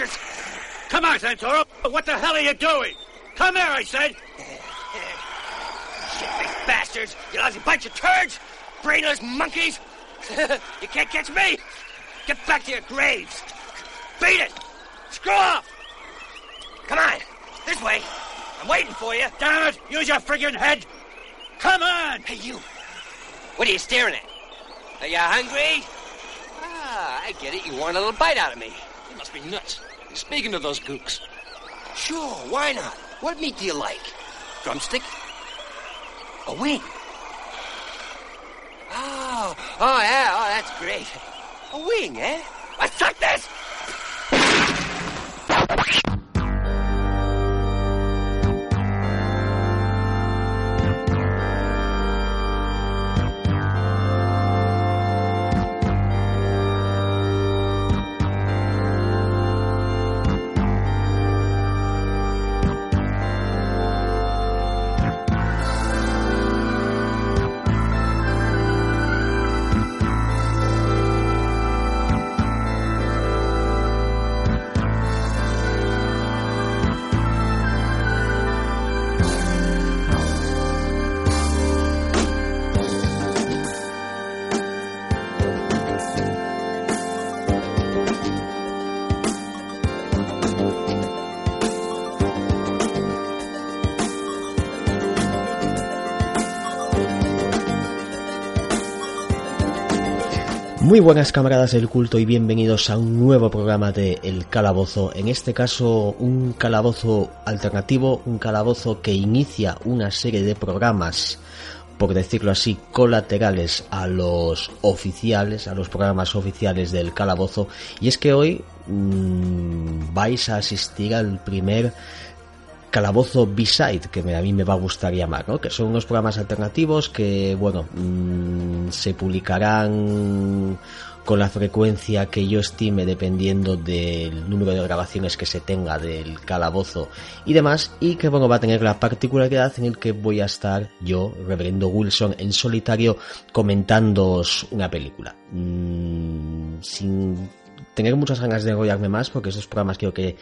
bastards! Come on, Santoro! What the hell are you doing? Come here, I said! Shit-faced bastards! You lousy bunch of turds! Brainless monkeys! you can't catch me! Get back to your graves! Beat it! Screw off! Come on! This way! I'm waiting for you! Damn it! Use your friggin' head! Come on! Hey, you! What are you staring at? Are you hungry? Ah, I get it. You want a little bite out of me. You must be nuts. Speaking of those gooks. Sure, why not? What meat do you like? Drumstick? A wing? Oh, oh yeah, oh, that's great. A wing, eh? Let's suck this! Muy buenas camaradas del culto y bienvenidos a un nuevo programa de El Calabozo. En este caso, un calabozo alternativo, un calabozo que inicia una serie de programas, por decirlo así, colaterales a los oficiales, a los programas oficiales del calabozo. Y es que hoy mmm, vais a asistir al primer Calabozo B-Side, que a mí me va a gustar llamar, ¿no? que son unos programas alternativos que, bueno, mmm, se publicarán con la frecuencia que yo estime dependiendo del número de grabaciones que se tenga del calabozo y demás y que bueno va a tener la particularidad en el que voy a estar yo, reverendo Wilson, en solitario comentando una película mm, sin tener muchas ganas de enrollarme más porque estos programas quiero que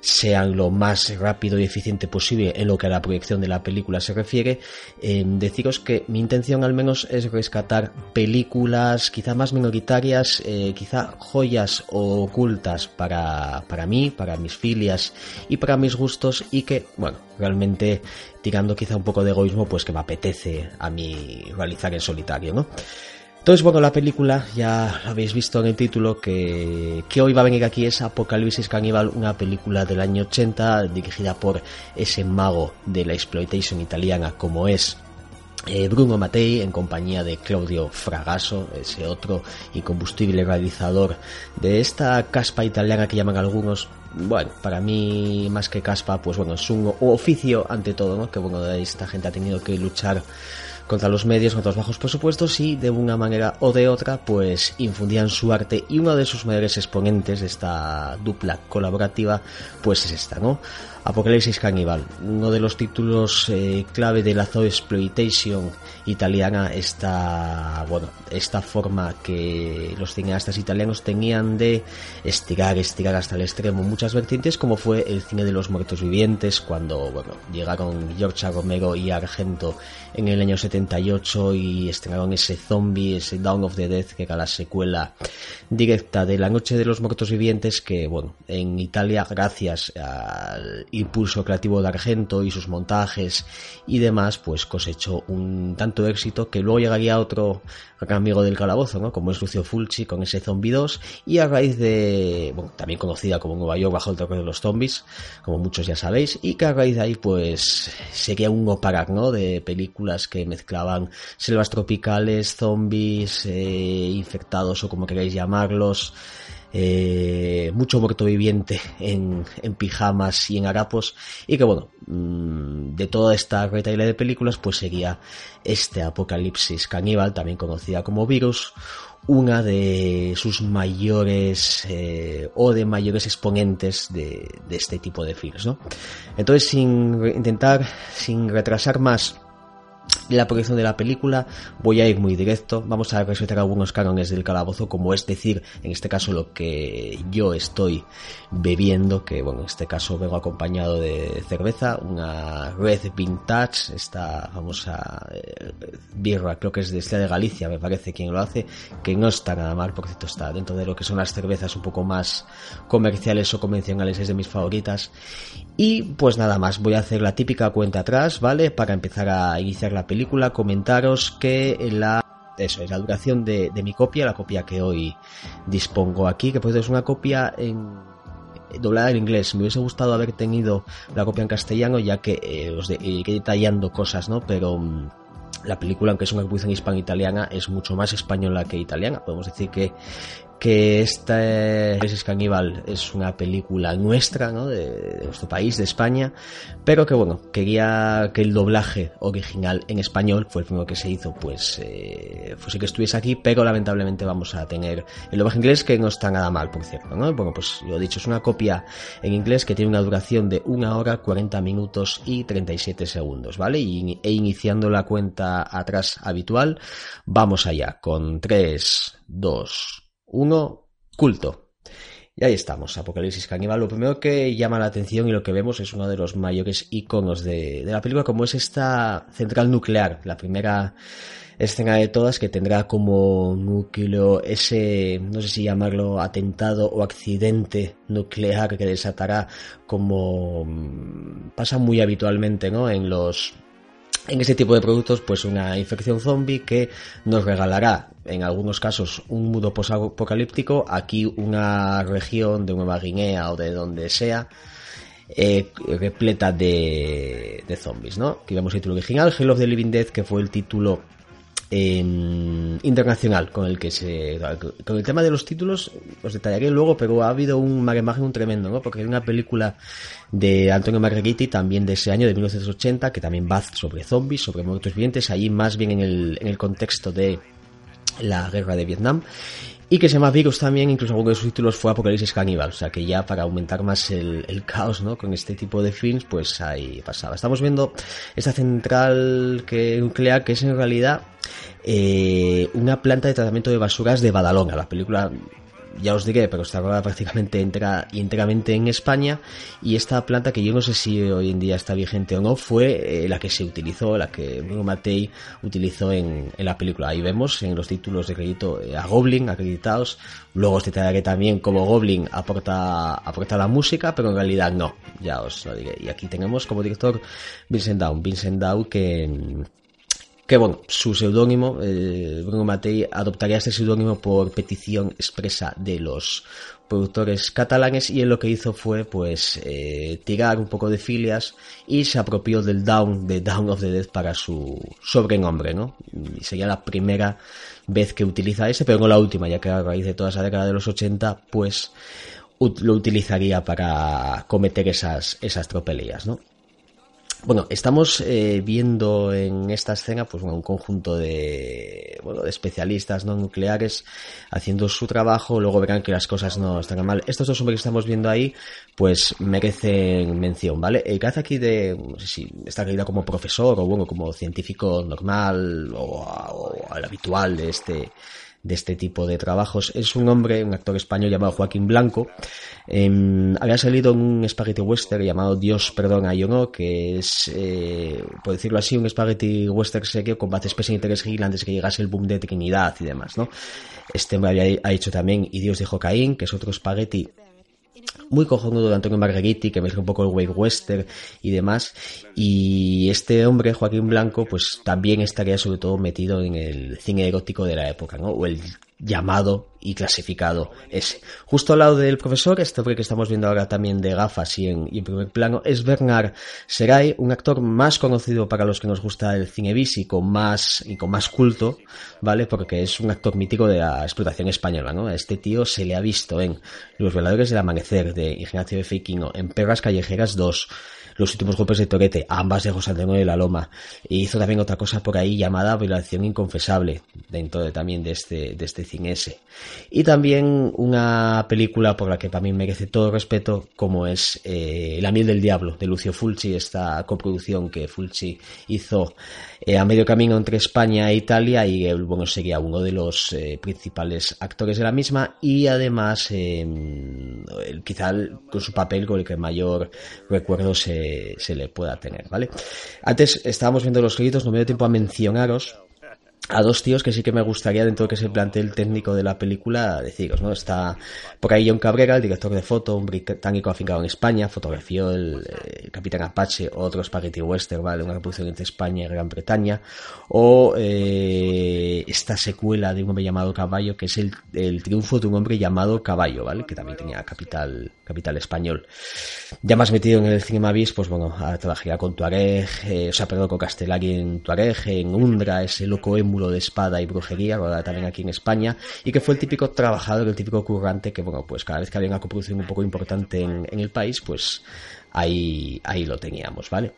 sean lo más rápido y eficiente posible en lo que a la proyección de la película se refiere, eh, deciros que mi intención al menos es rescatar películas quizá más minoritarias, eh, quizá joyas ocultas para, para mí, para mis filias y para mis gustos y que, bueno, realmente tirando quizá un poco de egoísmo, pues que me apetece a mí realizar en solitario, ¿no? Entonces, bueno, la película, ya lo habéis visto en el título, que, que hoy va a venir aquí es Apocalipsis Caníbal, una película del año 80 dirigida por ese mago de la exploitation italiana como es eh, Bruno Mattei en compañía de Claudio Fragasso, ese otro incombustible realizador de esta caspa italiana que llaman algunos. Bueno, para mí más que caspa, pues bueno, es un oficio ante todo, ¿no? Que bueno, esta gente ha tenido que luchar contra los medios, contra los bajos presupuestos y de una manera o de otra pues infundían su arte y uno de sus mayores exponentes de esta dupla colaborativa pues es esta, ¿no? Apocalipsis Caníbal, uno de los títulos eh, clave de la Zoo Exploitation italiana, esta, bueno, esta forma que los cineastas italianos tenían de estirar, estirar hasta el extremo muchas vertientes, como fue el cine de los muertos vivientes, cuando, bueno, llegaron George Romero y Argento en el año 78 y estrenaron ese zombie, ese Dawn of the Dead, que era la secuela directa de La Noche de los Muertos Vivientes, que, bueno, en Italia, gracias al impulso creativo de Argento y sus montajes y demás, pues cosechó un tanto éxito que luego llegaría otro amigo del calabozo, ¿no? Como es Lucio Fulci con ese Zombie 2 y a raíz de, bueno, también conocida como Nueva York bajo el terror de los zombies, como muchos ya sabéis, y que a raíz de ahí pues sería un oparar, ¿no? De películas que mezclaban selvas tropicales, zombies, eh, infectados o como queráis llamarlos, eh, mucho muerto viviente en, pijamas y en harapos y que bueno mmm, de toda esta retaila de películas pues seguía este apocalipsis caníbal también conocida como virus una de sus mayores eh, o de mayores exponentes de, de, este tipo de films ¿no? entonces sin intentar sin retrasar más la proyección de la película voy a ir muy directo, vamos a respetar algunos cánones del calabozo, como es decir, en este caso lo que yo estoy bebiendo, que bueno, en este caso vengo acompañado de cerveza, una Red Vintage, esta famosa eh, birra, creo que es de de Galicia, me parece quien lo hace, que no está nada mal, porque esto está dentro de lo que son las cervezas un poco más comerciales o convencionales, es de mis favoritas. Y pues nada más, voy a hacer la típica cuenta atrás, ¿vale? Para empezar a iniciar la película, comentaros que la eso es la duración de, mi copia, la copia que hoy dispongo aquí, que pues es una copia en doblada en inglés. Me hubiese gustado haber tenido la copia en castellano, ya que eh, os detallando cosas, ¿no? Pero mm, la película, aunque es una producción hispano-italiana, es mucho más española que italiana. Podemos decir que que esta Crisis Caníbal es una película nuestra, ¿no? De, nuestro país, de España, pero que bueno, quería que el doblaje original en español, fue el primero que se hizo, pues eh, fuese que estuviese aquí, pero lamentablemente vamos a tener el doblaje inglés que no está nada mal, por cierto, ¿no? Bueno, pues lo dicho, es una copia en inglés que tiene una duración de 1 hora, 40 minutos y 37 segundos, ¿vale? Y, e iniciando la cuenta atrás habitual, vamos allá, con 3, 2, uno, culto. Y ahí estamos, Apocalipsis Caníbal. Lo primero que llama la atención y lo que vemos es uno de los mayores iconos de, la película, como es esta central nuclear, la primera escena de todas que tendrá como núcleo ese, no sé si llamarlo atentado o accidente nuclear que desatará como mm, pasa muy habitualmente, ¿no? En los en este tipo de productos, pues una infección zombie que nos regalará, en algunos casos, un mundo apocalíptico, aquí una región de Nueva Guinea o de donde sea, eh, repleta de, de zombies, ¿no? Aquí vemos el título original, Hell of the Living Dead, que fue el título internacional con el que se con el tema de los títulos os detallaré luego pero ha habido un un tremendo ¿no? porque hay una película de Antonio Margheriti también de ese año de 1980 que también va sobre zombies sobre muertos vivientes ahí más bien en el, en el contexto de la guerra de Vietnam y que se llama Virus también, incluso alguno de sus títulos fue Apocalipsis Caníbal, o sea que ya para aumentar más el, el, caos, ¿no? Con este tipo de films, pues ahí pasaba. Estamos viendo esta central que, nuclear que es en realidad eh, una planta de tratamiento de basuras de Badalona. La película ya os diré, pero está rodada prácticamente entera, enteramente en España y esta planta que yo no sé si hoy en día está vigente o no fue eh, la que se utilizó, la que Bruno Mattei utilizó en, en, la película. Ahí vemos en los títulos de crédito eh, a Goblin acreditados, luego os detallaré también cómo Goblin aporta, aporta la música, pero en realidad no, ya os lo diré. Y aquí tenemos como director Vincent Down, Vincent Down que que bueno, su seudónimo, eh, Bruno Matei, adoptaría este seudónimo por petición expresa de los productores catalanes y él lo que hizo fue pues eh, tirar un poco de filias y se apropió del Down, de Down of the Dead para su sobrenombre, ¿no? Sería la primera vez que utiliza ese, pero no la última, ya que a raíz de toda esa década de los 80, pues lo utilizaría para cometer esas, esas tropelías, ¿no? Bueno, estamos eh, viendo en esta escena pues un conjunto de bueno de especialistas no nucleares haciendo su trabajo, luego verán que las cosas no están mal. Estos dos hombres que estamos viendo ahí, pues merecen mención, ¿vale? El que hace aquí de, no sé si está creído como profesor o bueno, como científico normal o, o al habitual de este de este tipo de trabajos. Es un hombre, un actor español llamado Joaquín Blanco. Em, había salido un spaghetti western llamado Dios perdona yo no, que es, eh, por decirlo así, un spaghetti western serio con bases especial interés antes que llegase el boom de Trinidad y demás, ¿no? Este hombre había ha hecho también Y Dios dijo Caín, que es otro spaghetti muy cojonudo de Antonio Margheriti, que mezcla un poco el wave western y demás. Y este hombre, Joaquín Blanco, pues también estaría sobre todo metido en el cine erótico de la época, ¿no? O el llamado y clasificado ese. Justo al lado del profesor, este hombre que estamos viendo ahora también de gafas y en, primer plano, es Bernard Seray, un actor más conocido para los que nos gusta el cine bis y con más, y con más culto, ¿vale? Porque es un actor mítico de la explotación española, ¿no? este tío se le ha visto en Los Veladores del Amanecer de Ignacio de Feiquino, en Perras Callejeras 2, los últimos golpes de Torete, ambas de José Antonio de la Loma. Y hizo también otra cosa por ahí llamada Violación Inconfesable, dentro de, también de este, de este cine ese. Y también una película por la que para mí merece todo respeto, como es eh, La miel del diablo, de Lucio Fulci, esta coproducción que Fulci hizo a medio camino entre España e Italia y él, bueno, sería uno de los eh, principales actores de la misma y además em, quizá con su papel con el que mayor recuerdo se, se le pueda tener, ¿vale? Antes estábamos viendo los créditos, no me dio tiempo a mencionaros a dos tíos que sí que me gustaría dentro de que se plantee el técnico de la película deciros, ¿no? Está por ahí John Cabrera, el director de foto, un británico afincado en España, fotografió el, Capitán Apache, otro Spaghetti Western, ¿vale? Una reproducción entre España y Gran Bretaña, o eh, esta secuela de un hombre llamado Caballo, que es el, el, triunfo de un hombre llamado Caballo, ¿vale? Que también tenía capital, capital español. Ya más metido en el cinema bis, pues bueno, trabajaría con Tuareg, eh, o sea, perdón, con Castellari en Tuareg, en Undra, ese loco emu de espada y brujería, también aquí en España, y que fue el típico trabajador, el típico currante que, bueno, pues cada vez que había una coproducción un poco importante en, el país, pues ahí, ahí lo teníamos, ¿vale?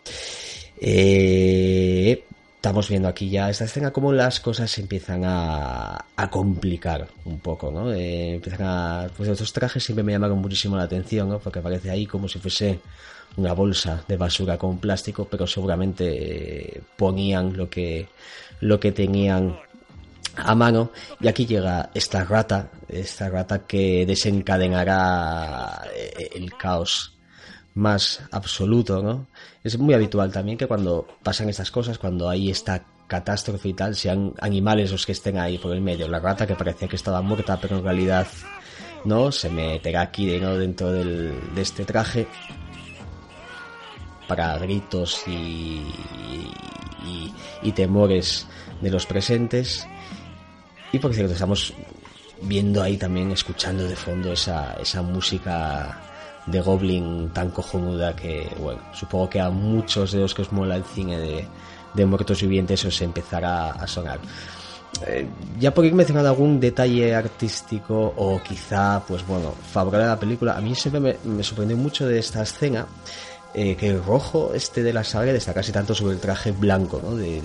Eh, estamos viendo aquí ya esta escena como las cosas se empiezan a, a complicar un poco, ¿no? Eh, empiezan a, pues estos trajes siempre me llamaron muchísimo la atención, ¿no? Porque aparece ahí como si fuese una bolsa de basura con plástico, pero seguramente eh, ponían lo que lo que tenían a mano y aquí llega esta rata, esta rata que desencadenará eh, el caos más absoluto, ¿no? Es muy habitual también que cuando pasan estas cosas, cuando hay esta catástrofe y tal, sean animales los que estén ahí por el medio. La rata que parecía que estaba muerta, pero en realidad no, se meterá aquí dentro del, de este traje para gritos y, temores de los presentes. Y por cierto, estamos viendo ahí también, escuchando de fondo esa, esa música de Goblin tan cojonuda que, bueno, supongo que a muchos de los que os mola el cine de, muertos vivientes os empezará a sonar. Eh, ya por ir mencionando algún detalle artístico o quizá, pues bueno, favorable a la película, a mí siempre me sorprendió mucho de esta escena eh, que el rojo este de la saga casi tanto sobre el traje blanco ¿no? de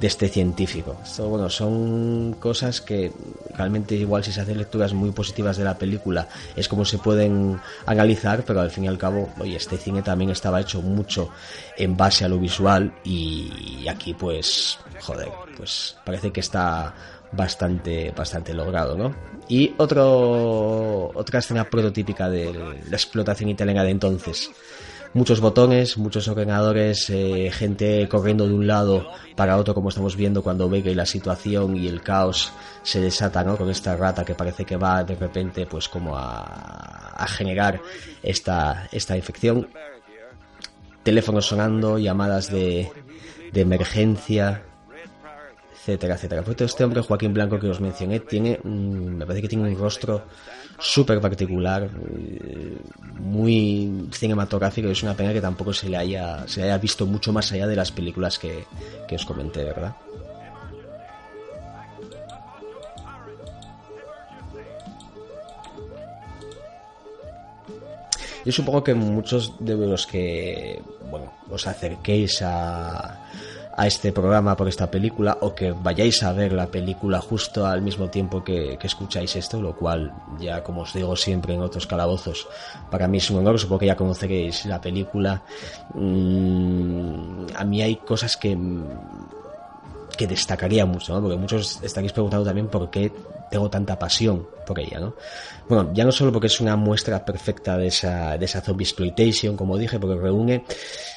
este científico. Esto, bueno, son cosas que realmente igual si se hacen lecturas muy positivas de la película es como se pueden analizar, pero al fin y al cabo, oye, este cine también estaba hecho mucho en base a lo visual y aquí pues, joder, pues parece que está bastante, bastante logrado, ¿no? Y otro, otra escena prototípica de la explotación italiana de entonces. Muchos botones, muchos ordenadores, eh, gente corriendo de un lado para otro, como estamos viendo cuando ve que la situación y el caos se desata, ¿no? Con esta rata que parece que va de repente, pues, como a, generar esta, esta infección. Teléfonos sonando, llamadas de, de emergencia, etcétera, etcétera. Por este hombre, Joaquín Blanco, que os mencioné, tiene, me parece que tiene un rostro súper particular, eh, muy cinematográfico, es una pena que tampoco se le haya, se haya visto mucho más allá de las películas que, que os comenté, ¿verdad? Yo supongo que muchos de los que, bueno, os acerquéis a, a este programa por esta película o que vayáis a ver la película justo al mismo tiempo que, escucháis esto, lo cual ya como os digo siempre en otros calabozos, para mí es un honor, supongo que ya conoceréis la película. Mm, a mí hay cosas que que destacaría mucho, ¿no? Porque muchos estaréis preguntando también por qué tengo tanta pasión por ella, ¿no? Bueno, ya no solo porque es una muestra perfecta de esa, de esa zombie exploitation, como dije, porque reúne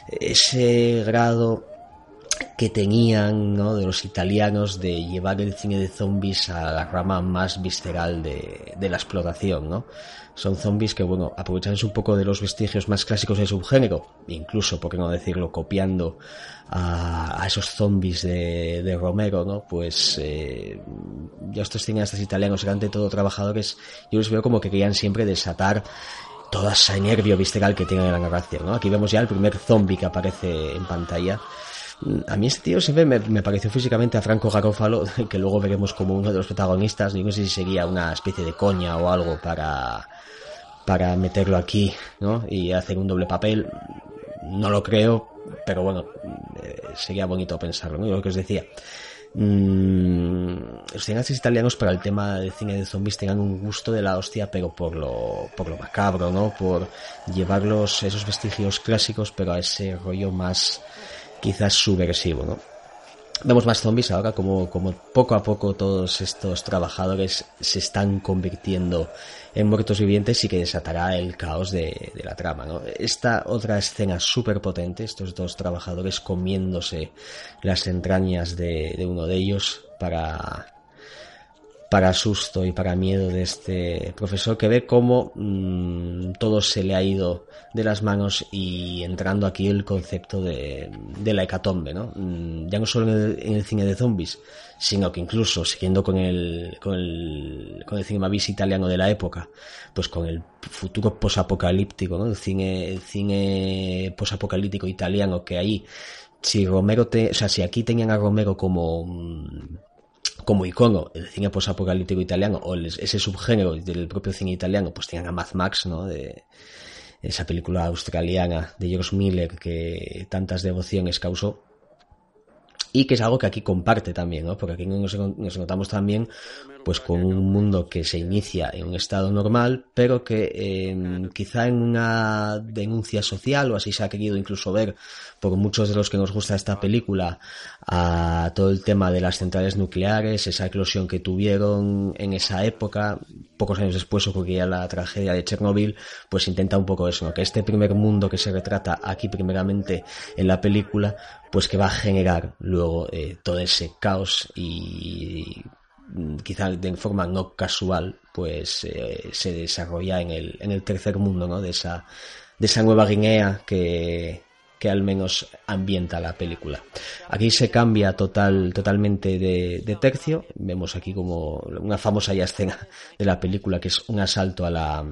ese grado que tenían ¿no? de los italianos de llevar el cine de zombies a la rama más visceral de, de la explotación, ¿no? Son zombies que, bueno, aprovechándose un poco de los vestigios más clásicos del subgénero, incluso, por qué no decirlo, copiando a, a esos zombies de, Romero, ¿no? Pues eh, ya estos cineastas italianos eran de todo trabajadores, yo los veo como que querían siempre desatar toda esa nervio visceral que tienen en la narración, ¿no? Aquí vemos ya el primer zombie que aparece en pantalla, a mí este tío siempre me, me pareció físicamente a Franco Garofalo, que luego veremos como uno de los protagonistas. No sé si sería una especie de coña o algo para, para meterlo aquí, ¿no? Y hacer un doble papel. No lo creo, pero bueno, eh, sería bonito pensarlo, ¿no? Lo que os decía. Mm, los cineastas italianos para el tema del cine de zombies tengan un gusto de la hostia, pero por lo, por lo macabro, ¿no? Por llevarlos esos vestigios clásicos, pero a ese rollo más quizás subversivo, ¿no? vemos más zombies ahora como, como poco a poco todos estos trabajadores se están convirtiendo en muertos vivientes y que desatará el caos de, la trama. ¿no? Esta otra escena súper potente, estos dos trabajadores comiéndose las entrañas de, de uno de ellos para para susto y para miedo de este profesor que ve cómo mm, todo se le ha ido de las manos y entrando aquí el concepto de, la hecatombe, ¿no? Mm, ya no solo en el, cine de zombies, sino que incluso siguiendo con el, con el, con el cinema bis italiano de la época, pues con el futuro posapocalíptico, ¿no? El cine, el cine posapocalíptico italiano que ahí, si Romero te, o sea, si aquí tenían a Romero como, mm, como icono el cine posapocalíptico italiano o ese subgénero del propio cine italiano, pues tenían a Mad Max, ¿no? De esa película australiana de George Miller que tantas devociones causó y que es algo que aquí comparte también, ¿no? Porque aquí nos, nos notamos también pues con un mundo que se inicia en un estado normal, pero que eh, quizá en una denuncia social, o así se ha querido incluso ver por muchos de los que nos gusta esta película, a todo el tema de las centrales nucleares, esa eclosión que tuvieron en esa época, pocos años después ocurría la tragedia de Chernobyl, pues intenta un poco eso, que este primer mundo que se retrata aquí primeramente en la película, pues que va a generar luego eh, todo ese caos y quizá de forma no casual, pues eh, se desarrolla en el, en el tercer mundo, ¿no? De esa, de esa nueva Guinea que, que al menos ambienta la película. Aquí se cambia total, totalmente de, de, tercio. Vemos aquí como una famosa ya escena de la película que es un asalto a la,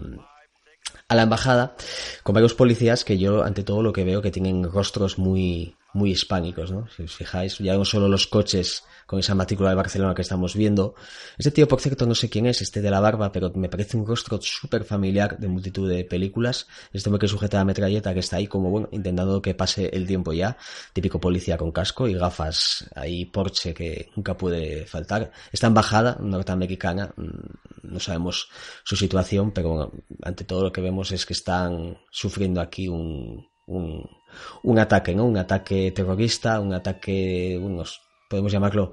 a la embajada con varios policías que yo ante todo lo que veo que tienen rostros muy, muy hispánicos, ¿no? Si os fijáis, ya no solo los coches con esa matrícula de Barcelona que estamos viendo. Este tío, por cierto, no sé quién es, este de la barba, pero me parece un rostro súper familiar de multitud de películas. Este hombre que sujeta la metralleta, que está ahí como, bueno, intentando que pase el tiempo ya. Típico policía con casco y gafas ahí Porsche que nunca puede faltar. Esta embajada norteamericana, mm, no sabemos su situación, pero bueno, ante todo lo que vemos es que están sufriendo aquí un, un, un ataque, ¿no? Un ataque terrorista, un ataque, unos podemos llamarlo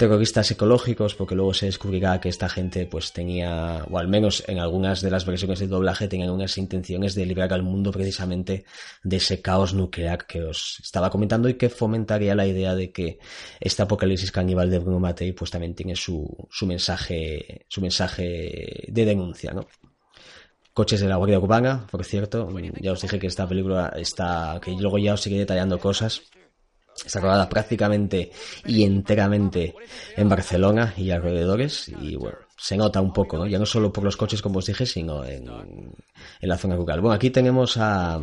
terroristas ecológicos, porque luego se descubrirá que esta gente pues tenía, o al menos en algunas de las versiones del doblaje, tenían unas intenciones de liberar al mundo precisamente de ese caos nuclear que os estaba comentando y que fomentaría la idea de que este apocalipsis caníbal de Bruno Mattei pues también tiene su, su mensaje, su mensaje de denuncia, ¿no? Coches de la Guardia Urbana, por cierto, ya os dije que esta película está, que luego ya os sigue detallando cosas, Está rodada prácticamente y enteramente en Barcelona y alrededores y bueno, se nota un poco, ¿no? Ya no solo por los coches como os dije, sino en, en la zona rural. Bueno, aquí tenemos a,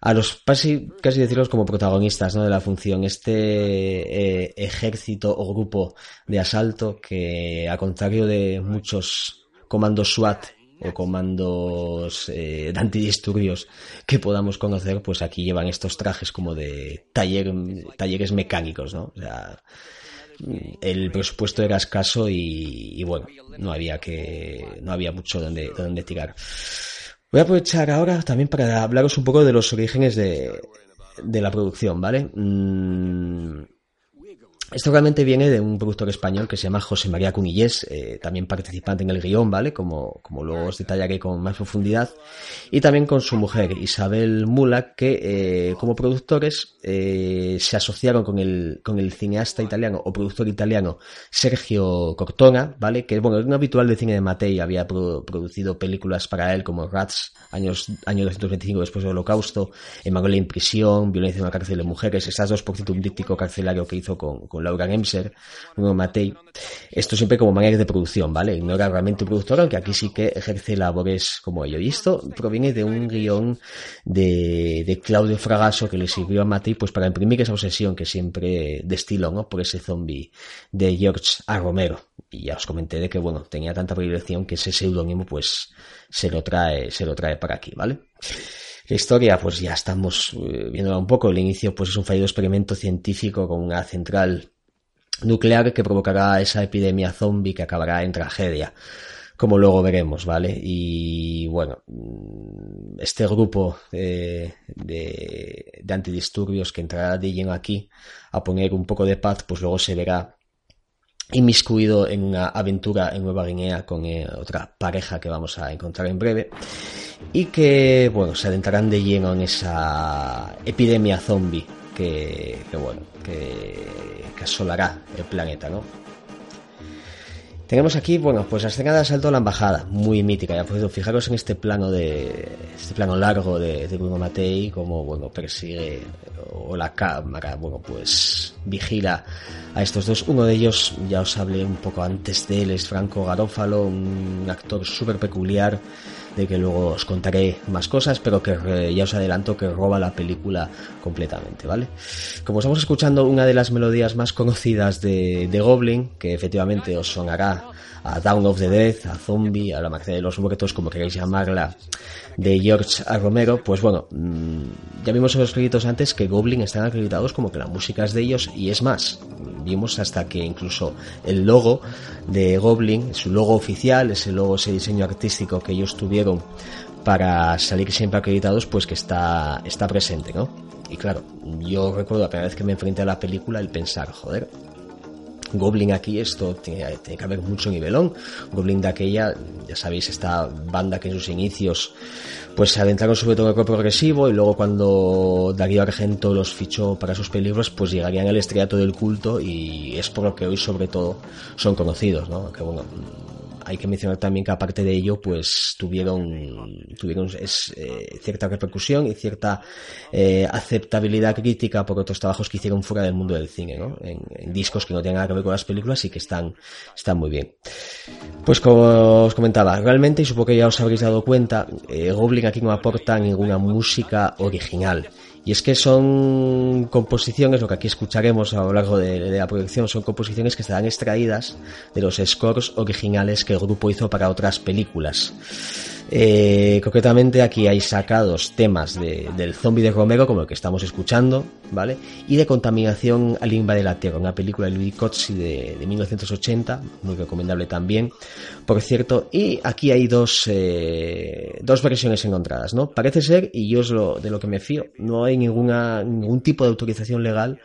a los casi, casi decirlos como protagonistas ¿no? de la función, este eh, ejército o grupo de asalto que a contrario de muchos comandos SWAT o comandos eh, de antidisturbios que podamos conocer, pues aquí llevan estos trajes como de taller, talleres mecánicos, ¿no? O sea, el presupuesto era escaso y, bueno, no había que, no había mucho donde, donde tirar. Voy a aprovechar ahora también para hablaros un poco de los orígenes de, de la producción, ¿vale? Mm, esto realmente viene de un productor español que se llama José María Cunillés, eh, también participante en el guion, ¿vale? Como, como luego os detallaré con más profundidad. Y también con su mujer, Isabel Mula, que eh, como productores eh, se asociaron con el, con el cineasta italiano o productor italiano Sergio Cortona, ¿vale? Que, bueno, es un habitual de cine de Matei, había producido películas para él como Rats, años, año 225 después del Holocausto, Emanuel en prisión, Violencia en una cárcel de mujeres, estas dos, por cierto, un díptico carcelario que hizo con, con Laura Gemser, Bruno Matei. Esto siempre como manera de producción, ¿vale? No era realmente un productor, aunque aquí sí que ejerce labores como ello. Y esto proviene de un guion de, de Claudio Fragasso que le sirvió a Matei pues para imprimir esa obsesión que siempre destiló, ¿no? Por ese zombie de George A. Romero. Y ya os comenté de que, bueno, tenía tanta predilección que ese seudónimo pues se lo trae, se lo trae para aquí, ¿vale? La historia, pues ya estamos eh, viéndola un poco. El inicio, pues es un fallido experimento científico con una central nuclear que provocará esa epidemia zombie que acabará en tragedia como luego veremos, ¿vale? Y bueno, mm, este grupo de, de, antidisturbios que entrará de lleno aquí a poner un poco de paz, pues luego se verá inmiscuido en una aventura en Nueva Guinea con eh, otra pareja que vamos a encontrar en breve y que bueno se adentrarán de lleno en esa epidemia zombie que, bueno que, que asolará el planeta no tenemos aquí, bueno, pues la escena de asalto a la embajada, muy mítica, ya podido fijaros en este plano de este plano largo de, de Bruno Matei, como bueno, persigue o la cámara, bueno, pues vigila a estos dos. Uno de ellos, ya os hablé un poco antes de él, es Franco Garófalo, un actor súper peculiar, de que luego os contaré más cosas, pero que eh, ya os adelanto que roba la película completamente, ¿vale? Como estamos escuchando una de las melodías más conocidas de, de Goblin, que efectivamente os sonará a Down of the Dead, a Zombie, a la Marca de los Muertos, como queréis llamarla, de George A. Romero, pues bueno, mm, ya vimos en los créditos antes que Goblin están acreditados como que la música es de ellos y es más, vimos hasta que incluso el logo de Goblin, su logo oficial, ese logo, ese diseño artístico que ellos tuvieron para salir siempre acreditados, pues que está, está presente, ¿no? Y claro, yo recuerdo la primera vez que me enfrenté a la película el pensar, joder, Goblin aquí, esto tiene, que haber mucho nivelón. Goblin de aquella, ya sabéis, esta banda que en sus inicios pues se adentraron sobre todo en el rock progresivo y luego cuando Darío Argento los fichó para sus películas pues llegarían al estrellato del culto y es por lo que hoy sobre todo son conocidos, ¿no? Que bueno, hay que mencionar también que aparte de ello, pues tuvieron, tuvieron eh, cierta repercusión y cierta eh, aceptabilidad crítica por otros trabajos que hicieron fuera del mundo del cine, ¿no? En, discos que no tienen nada que ver con las películas y que están, están muy bien. Pues como os comentaba, realmente, y supongo que ya os habréis dado cuenta, eh, Goblin aquí no aporta ninguna música original. Y es que son composiciones, lo que aquí escucharemos a lo largo de, la proyección, son composiciones que estarán extraídas de los scores originales que el grupo hizo para otras películas. Eh, concretamente aquí hay sacados temas del zombie de Romero, como el que estamos escuchando, ¿vale? Y de Contaminación al de la Tierra, una película de Louis Cozzi de, 1980, muy recomendable también, por cierto. Y aquí hay dos, eh, dos versiones encontradas, ¿no? Parece ser, y yo es lo, de lo que me fío, no hay ninguna, ningún tipo de autorización legal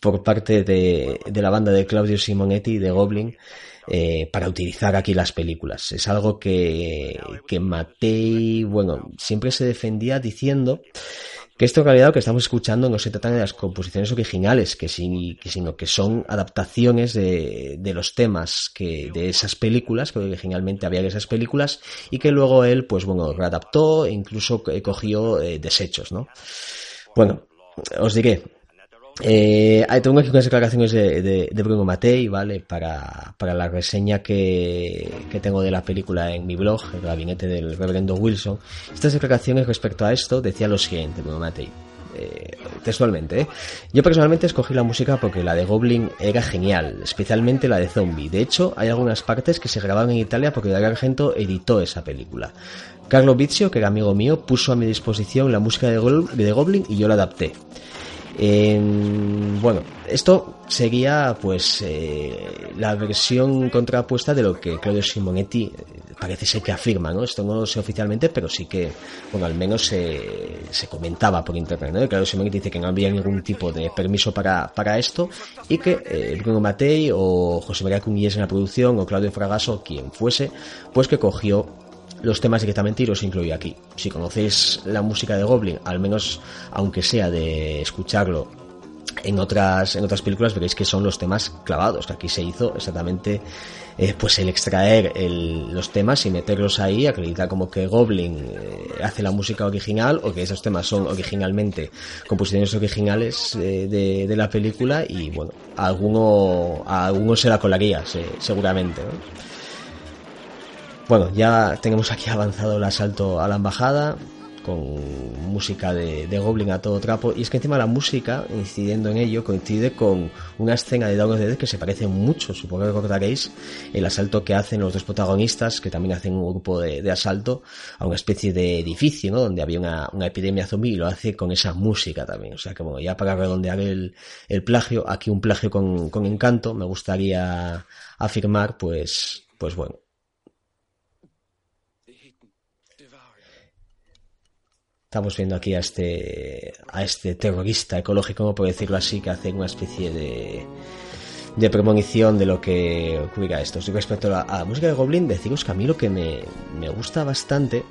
por parte de, de la banda de Claudio Simonetti de Goblin eh, para utilizar aquí las películas. Es algo que, que Matei, bueno, siempre se defendía diciendo que esto en realidad lo que estamos escuchando no se trata de las composiciones originales, que sino que son adaptaciones de, de, los temas que, de esas películas, que originalmente había en esas películas, y que luego él, pues bueno, readaptó e incluso cogió eh, desechos, ¿no? Bueno, os diré, eh, tengo aquí unas declaraciones de, Bruno Matei, ¿vale? Para, para la reseña que, que, tengo de la película en mi blog, el gabinete del reverendo Wilson. Estas declaraciones respecto a esto decía lo siguiente, Bruno Matei. Eh, textualmente, ¿eh? Yo personalmente escogí la música porque la de Goblin era genial, especialmente la de Zombie. De hecho, hay algunas partes que se grabaron en Italia porque Dario Argento editó esa película. Carlo Vizio, que era amigo mío, puso a mi disposición la música de, de Goblin y yo la adapté bueno, esto sería pues eh, la versión contrapuesta de lo que Claudio Simonetti eh, parece ser que afirma, ¿no? Esto no lo sé oficialmente, pero sí que, bueno, al menos se, se comentaba por internet, ¿no? Claudio Simonetti dice que no había ningún tipo de permiso para, para esto y que eh, Bruno Matei o José María Cuñés en la producción o Claudio Fragaso, quien fuese, pues que cogió los temas directamente y los incluyo aquí. Si conocéis la música de Goblin, al menos aunque sea de escucharlo en otras, en otras películas, veréis que son los temas clavados, que aquí se hizo exactamente eh, pues el extraer los temas y meterlos ahí, acreditar como que Goblin eh, hace la música original o que esos temas son originalmente composiciones originales eh, de, la película y bueno, a alguno, a alguno se la colaría, seguramente. Bueno, ya tenemos aquí avanzado el asalto a la embajada con música de, Goblin a todo trapo y es que encima la música, incidiendo en ello, coincide con una escena de Dawn of que se parece mucho, supongo que recordaréis el asalto que hacen los dos protagonistas, que también hacen un grupo de, asalto a una especie de edificio, ¿no? Donde había una, epidemia zombie y lo hace con esa música también, o sea que bueno, ya para redondear el, el plagio, aquí un plagio con encanto, me gustaría afirmar, pues, pues bueno, Estamos viendo aquí a este, a este terrorista ecológico, por decirlo así, que hace una especie de, de premonición de lo que ocurrirá esto. Respecto a la, música de Goblin, deciros que a mí lo que me, me gusta bastante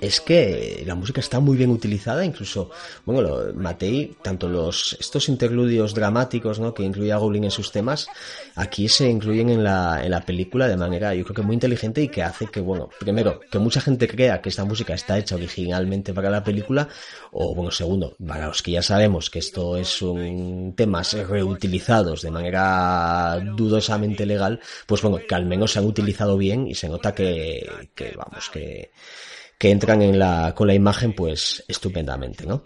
es que la música está muy bien utilizada, incluso, bueno, lo, Matei, tanto los, estos interludios dramáticos, ¿no? Que incluía Goblin en sus temas, aquí se incluyen en la, en la película de manera, yo creo que muy inteligente y que hace que, bueno, primero, que mucha gente crea que esta música está hecha originalmente para la película, o, bueno, segundo, para los que ya sabemos que esto es un temas reutilizados de manera dudosamente legal, pues bueno, que al menos se han utilizado bien y se nota que, que vamos, que, que entran en la, con la imagen pues estupendamente, ¿no?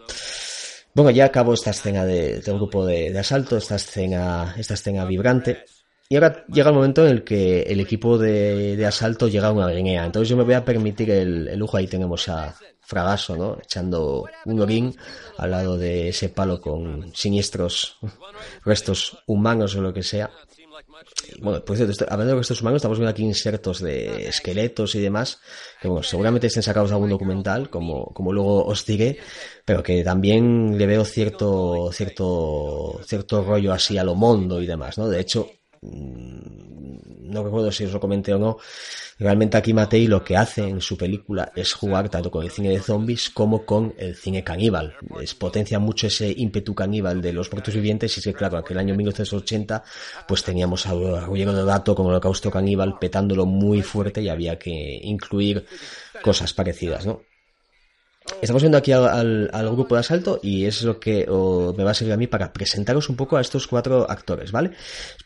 Bueno, ya acabo esta escena de, grupo de, asalto, esta escena, esta escena vibrante. Y ahora llega el momento en el que el equipo de, de asalto llega a una guinea. Entonces yo me voy a permitir el, el, lujo. Ahí tenemos a Fragaso, ¿no? Echando un orín al lado de ese palo con siniestros restos humanos o lo que sea. Bueno, pues hablando de restos humanos, estamos viendo aquí insertos de esqueletos y demás, que bueno, seguramente estén sacados de algún documental, como, como luego os diré, pero que también le veo cierto, cierto, cierto rollo así a lo mondo y demás, ¿no? De hecho, no recuerdo si os lo comenté o no, realmente aquí Matei lo que hace en su película es jugar tanto con el cine de zombies como con el cine caníbal. Es, potencia mucho ese ímpetu caníbal de los muertos vivientes y es que claro, aquel año 1980 pues teníamos a Ruggiero de Dato con el holocausto caníbal petándolo muy fuerte y había que incluir cosas parecidas, ¿no? Estamos viendo aquí al, al, grupo de asalto y es lo que me va a servir a mí para presentaros un poco a estos cuatro actores, ¿vale?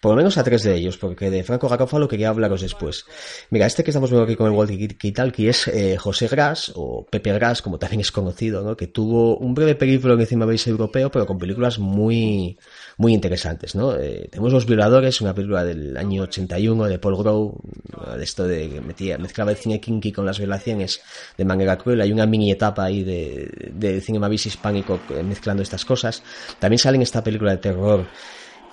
Por lo menos a tres de ellos, porque de Franco Garofalo quería hablaros después. Mira, este que estamos viendo aquí con el Walter Kitalki es eh, José Gras, o Pepe Gras, como también es conocido, ¿no? Que tuvo un breve película en el cine europeo, pero con películas muy, muy interesantes, ¿no? Eh, tenemos Los Violadores, una película del año 81 de Paul Grow, de esto de que metía, mezclaba el cine kinky con las violaciones de manera cruel. Hay una mini etapa ahí de, de cinema bis hispánico mezclando estas cosas. También sale en esta película de terror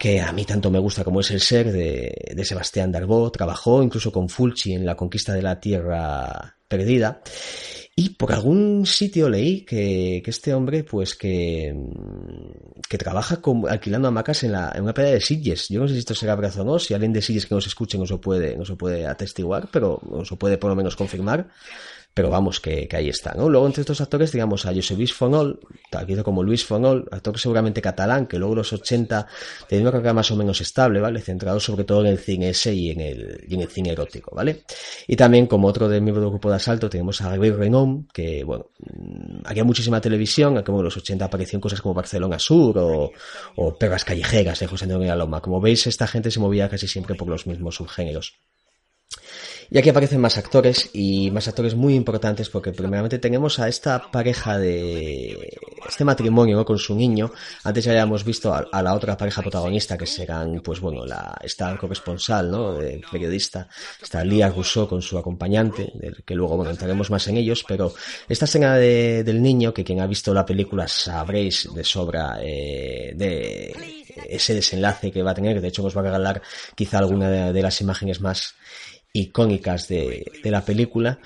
que a mí tanto me gusta como es El Ser de, de Sebastián Darbo. Trabajó incluso con Fulci en La Conquista de la Tierra Perdida. Y por algún sitio leí que, que este hombre, pues que, que trabaja con, alquilando hamacas en, la, en una playa de Silles. Yo no sé si esto será verdad o no, si alguien de Silles que nos escuche nos lo puede, nos lo puede atestiguar, pero nos lo puede por lo menos confirmar pero vamos, que, que, ahí está, ¿no? Luego entre estos actores, digamos, a José Luis Fonol, tal como Luis Fonol, actor seguramente catalán, que luego los 80 tenía una carrera más o menos estable, ¿vale? Centrado sobre todo en el cine ese y en el, y en el cine erótico, ¿vale? Y también, como otro de miembro del grupo de asalto, tenemos a Gabriel Renom, que, bueno, mm, había muchísima televisión, como en los 80 aparecieron cosas como Barcelona Sur o, o Perras Callejeras de José Antonio Loma. Como veis, esta gente se movía casi siempre por los mismos subgéneros. Y aquí aparecen más actores y más actores muy importantes porque primeramente tenemos a esta pareja de este matrimonio con su niño. Antes ya habíamos visto a, la otra pareja protagonista que serán, pues bueno, la esta corresponsal, ¿no? De periodista, está Lía Rousseau con su acompañante, del que luego bueno entraremos más en ellos, pero esta escena de, del niño que quien ha visto la película sabréis de sobra eh, de ese desenlace que va a tener, de hecho os va a regalar quizá alguna de las imágenes más icónicas de, de, la película.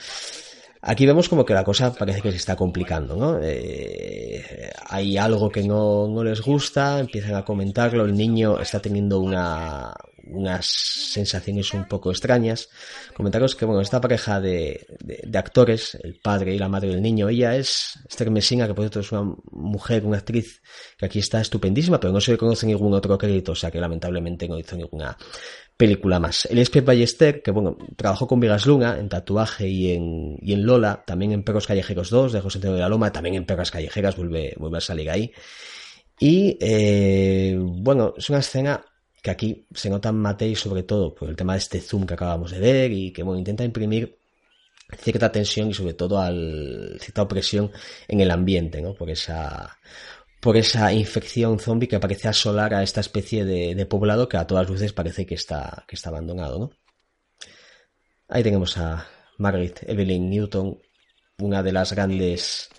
Aquí vemos como que la cosa parece que se está complicando, ¿no? Eh, hay algo que no, no, les gusta, empiezan a comentarlo, el niño está teniendo una, unas sensaciones un poco extrañas. Comentaros que, bueno, esta pareja de, de, actores, el padre y la madre del niño, ella es Esther Messina, que por cierto es una mujer, una actriz que aquí está estupendísima, pero no se le conoce ningún otro crédito, o sea que lamentablemente no hizo ninguna película más. El Pep Ballester, que bueno, trabajó con Vegas Luna en Tatuaje y en, y en Lola, también en Perros Callejeros 2 de José Antonio de la Loma, también en Perras Callejeras vuelve, vuelve a salir ahí. Y eh, bueno, es una escena que aquí se nota en Matei sobre todo por el tema de este zoom que acabamos de ver y que bueno, intenta imprimir cierta tensión y sobre todo al, cierta opresión en el ambiente, ¿no? Por esa por esa infección zombie que parece asolar a esta especie de, poblado que a todas luces parece que está, que está abandonado, ¿no? Ahí tenemos a Margaret Evelyn Newton, una de las grandes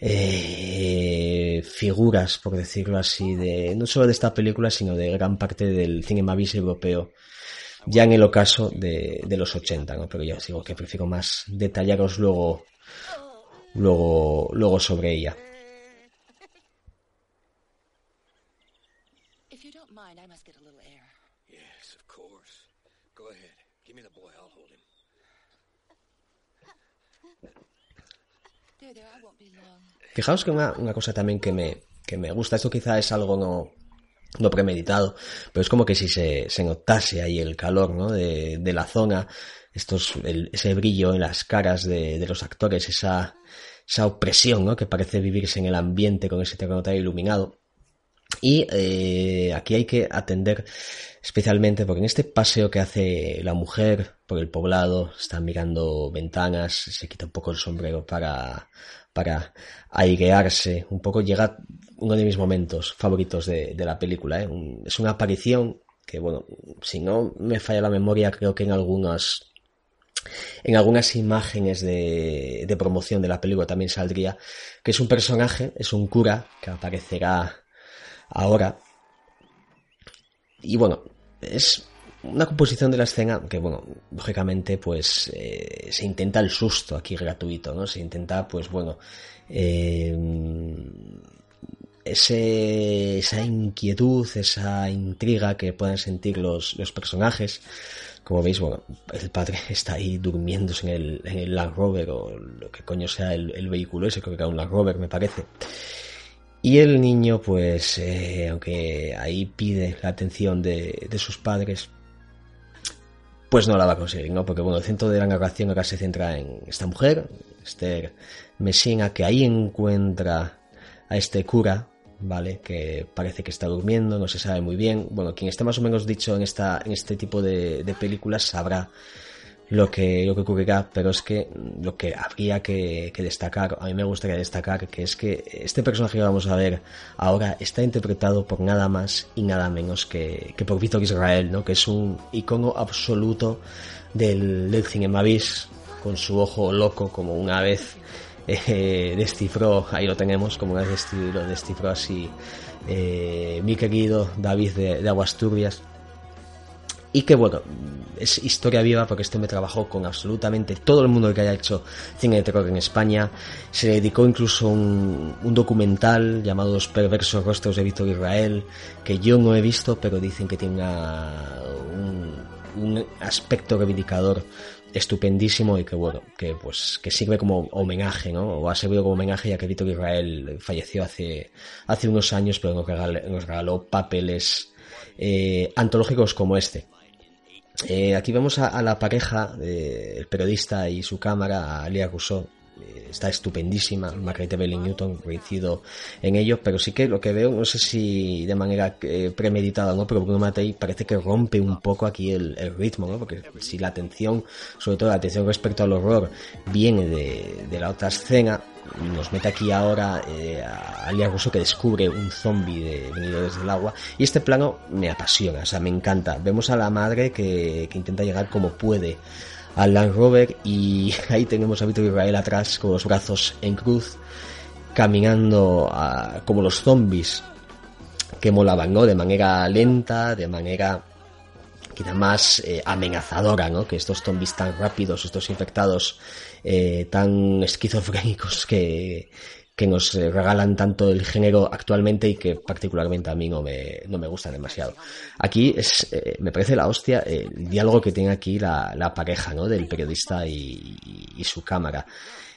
eh, figuras, por decirlo así, de no solo de esta película, sino de gran parte del cinema bis europeo, ya en el ocaso de, de los 80, ¿no? Pero ya os digo que prefiero más detallaros luego luego, luego sobre ella. Fijaos que una, una cosa también que me, que me gusta, esto quizá es algo no, no premeditado, pero es como que si se, se notase ahí el calor ¿no? de, de la zona, estos, ese brillo en las caras de, de los actores, esa, esa opresión ¿no? que parece vivirse en el ambiente con ese terreno iluminado. Y eh, aquí hay que atender especialmente porque en este paseo que hace la mujer por el poblado, está mirando ventanas, se quita un poco el sombrero para, para airearse, un poco llega uno de mis momentos favoritos de, de la película. ¿eh? es una aparición que, bueno, si no me falla la memoria, creo que en algunas en algunas imágenes de, de promoción de la película también saldría que es un personaje, es un cura que aparecerá ahora. Y bueno, es una composición de la escena que, bueno, lógicamente, pues eh, se intenta el susto aquí gratuito, ¿no? Se intenta, pues bueno, eh, ese, esa inquietud, esa intriga que puedan sentir los, los personajes. Como veis, bueno, el padre está ahí durmiéndose en el, en el Land Rover o lo que coño sea el, el vehículo ese, creo que era un Land Rover, me parece. Y el niño, pues, eh, aunque ahí pide la atención de, de, sus padres, pues no la va a conseguir, ¿no? Porque, bueno, el centro de la narración acá se centra en esta mujer, Esther Messina, que ahí encuentra a este cura, ¿vale? Que parece que está durmiendo, no se sabe muy bien. Bueno, quien esté más o menos dicho en, esta, en este tipo de, de películas sabrá lo que, lo que ocurrirá, pero es que lo que habría que, que, destacar, a mí me gustaría destacar, que es que este personaje que vamos a ver ahora está interpretado por nada más y nada menos que, que por Víctor Israel, ¿no? que es un icono absoluto del, del cinema bis, con su ojo loco, como una vez eh, descifró, ahí lo tenemos, como una vez descifró, descifró así eh, mi querido David de, de Aguas Turbias y que bueno, es historia viva porque este me trabajó con absolutamente todo el mundo que haya hecho cine de terror en España. Se dedicó incluso un, documental llamado Los perversos rostros de Víctor Israel, que yo no he visto, pero dicen que tiene un, un aspecto reivindicador estupendísimo y que bueno, que pues que sirve como homenaje, ¿no? O ha servido como homenaje ya que Víctor Israel falleció hace, hace unos años, pero nos regaló, nos regaló papeles eh, antológicos como este. Eh, aquí vemos a, a la pareja, eh, el periodista y su cámara, a Lea Rousseau, eh, está estupendísima, Margaret Belling Newton coincido en ello, pero sí que lo que veo, no sé si de manera eh, premeditada no, pero Bruno Matei parece que rompe un poco aquí el, ritmo, ¿no? Porque si la atención, sobre todo la atención respecto al horror, viene de la otra escena, nos mete aquí ahora eh, a Alia Russo que descubre un zombie de, venido desde el agua y este plano me apasiona, o sea, me encanta. Vemos a la madre que, que intenta llegar como puede al Land Rover y ahí tenemos a Víctor Israel atrás con los brazos en cruz caminando como los zombies que molaban, ¿no? De manera lenta, de manera quizá más eh, amenazadora, ¿no? Que estos zombies tan rápidos, estos infectados eh, tan esquizofrénicos que, que nos regalan tanto el género actualmente y que particularmente a mí no me, no me gustan demasiado. Aquí es, eh, me parece la hostia eh, el diálogo que tiene aquí la, la pareja, ¿no? Del periodista y, su cámara.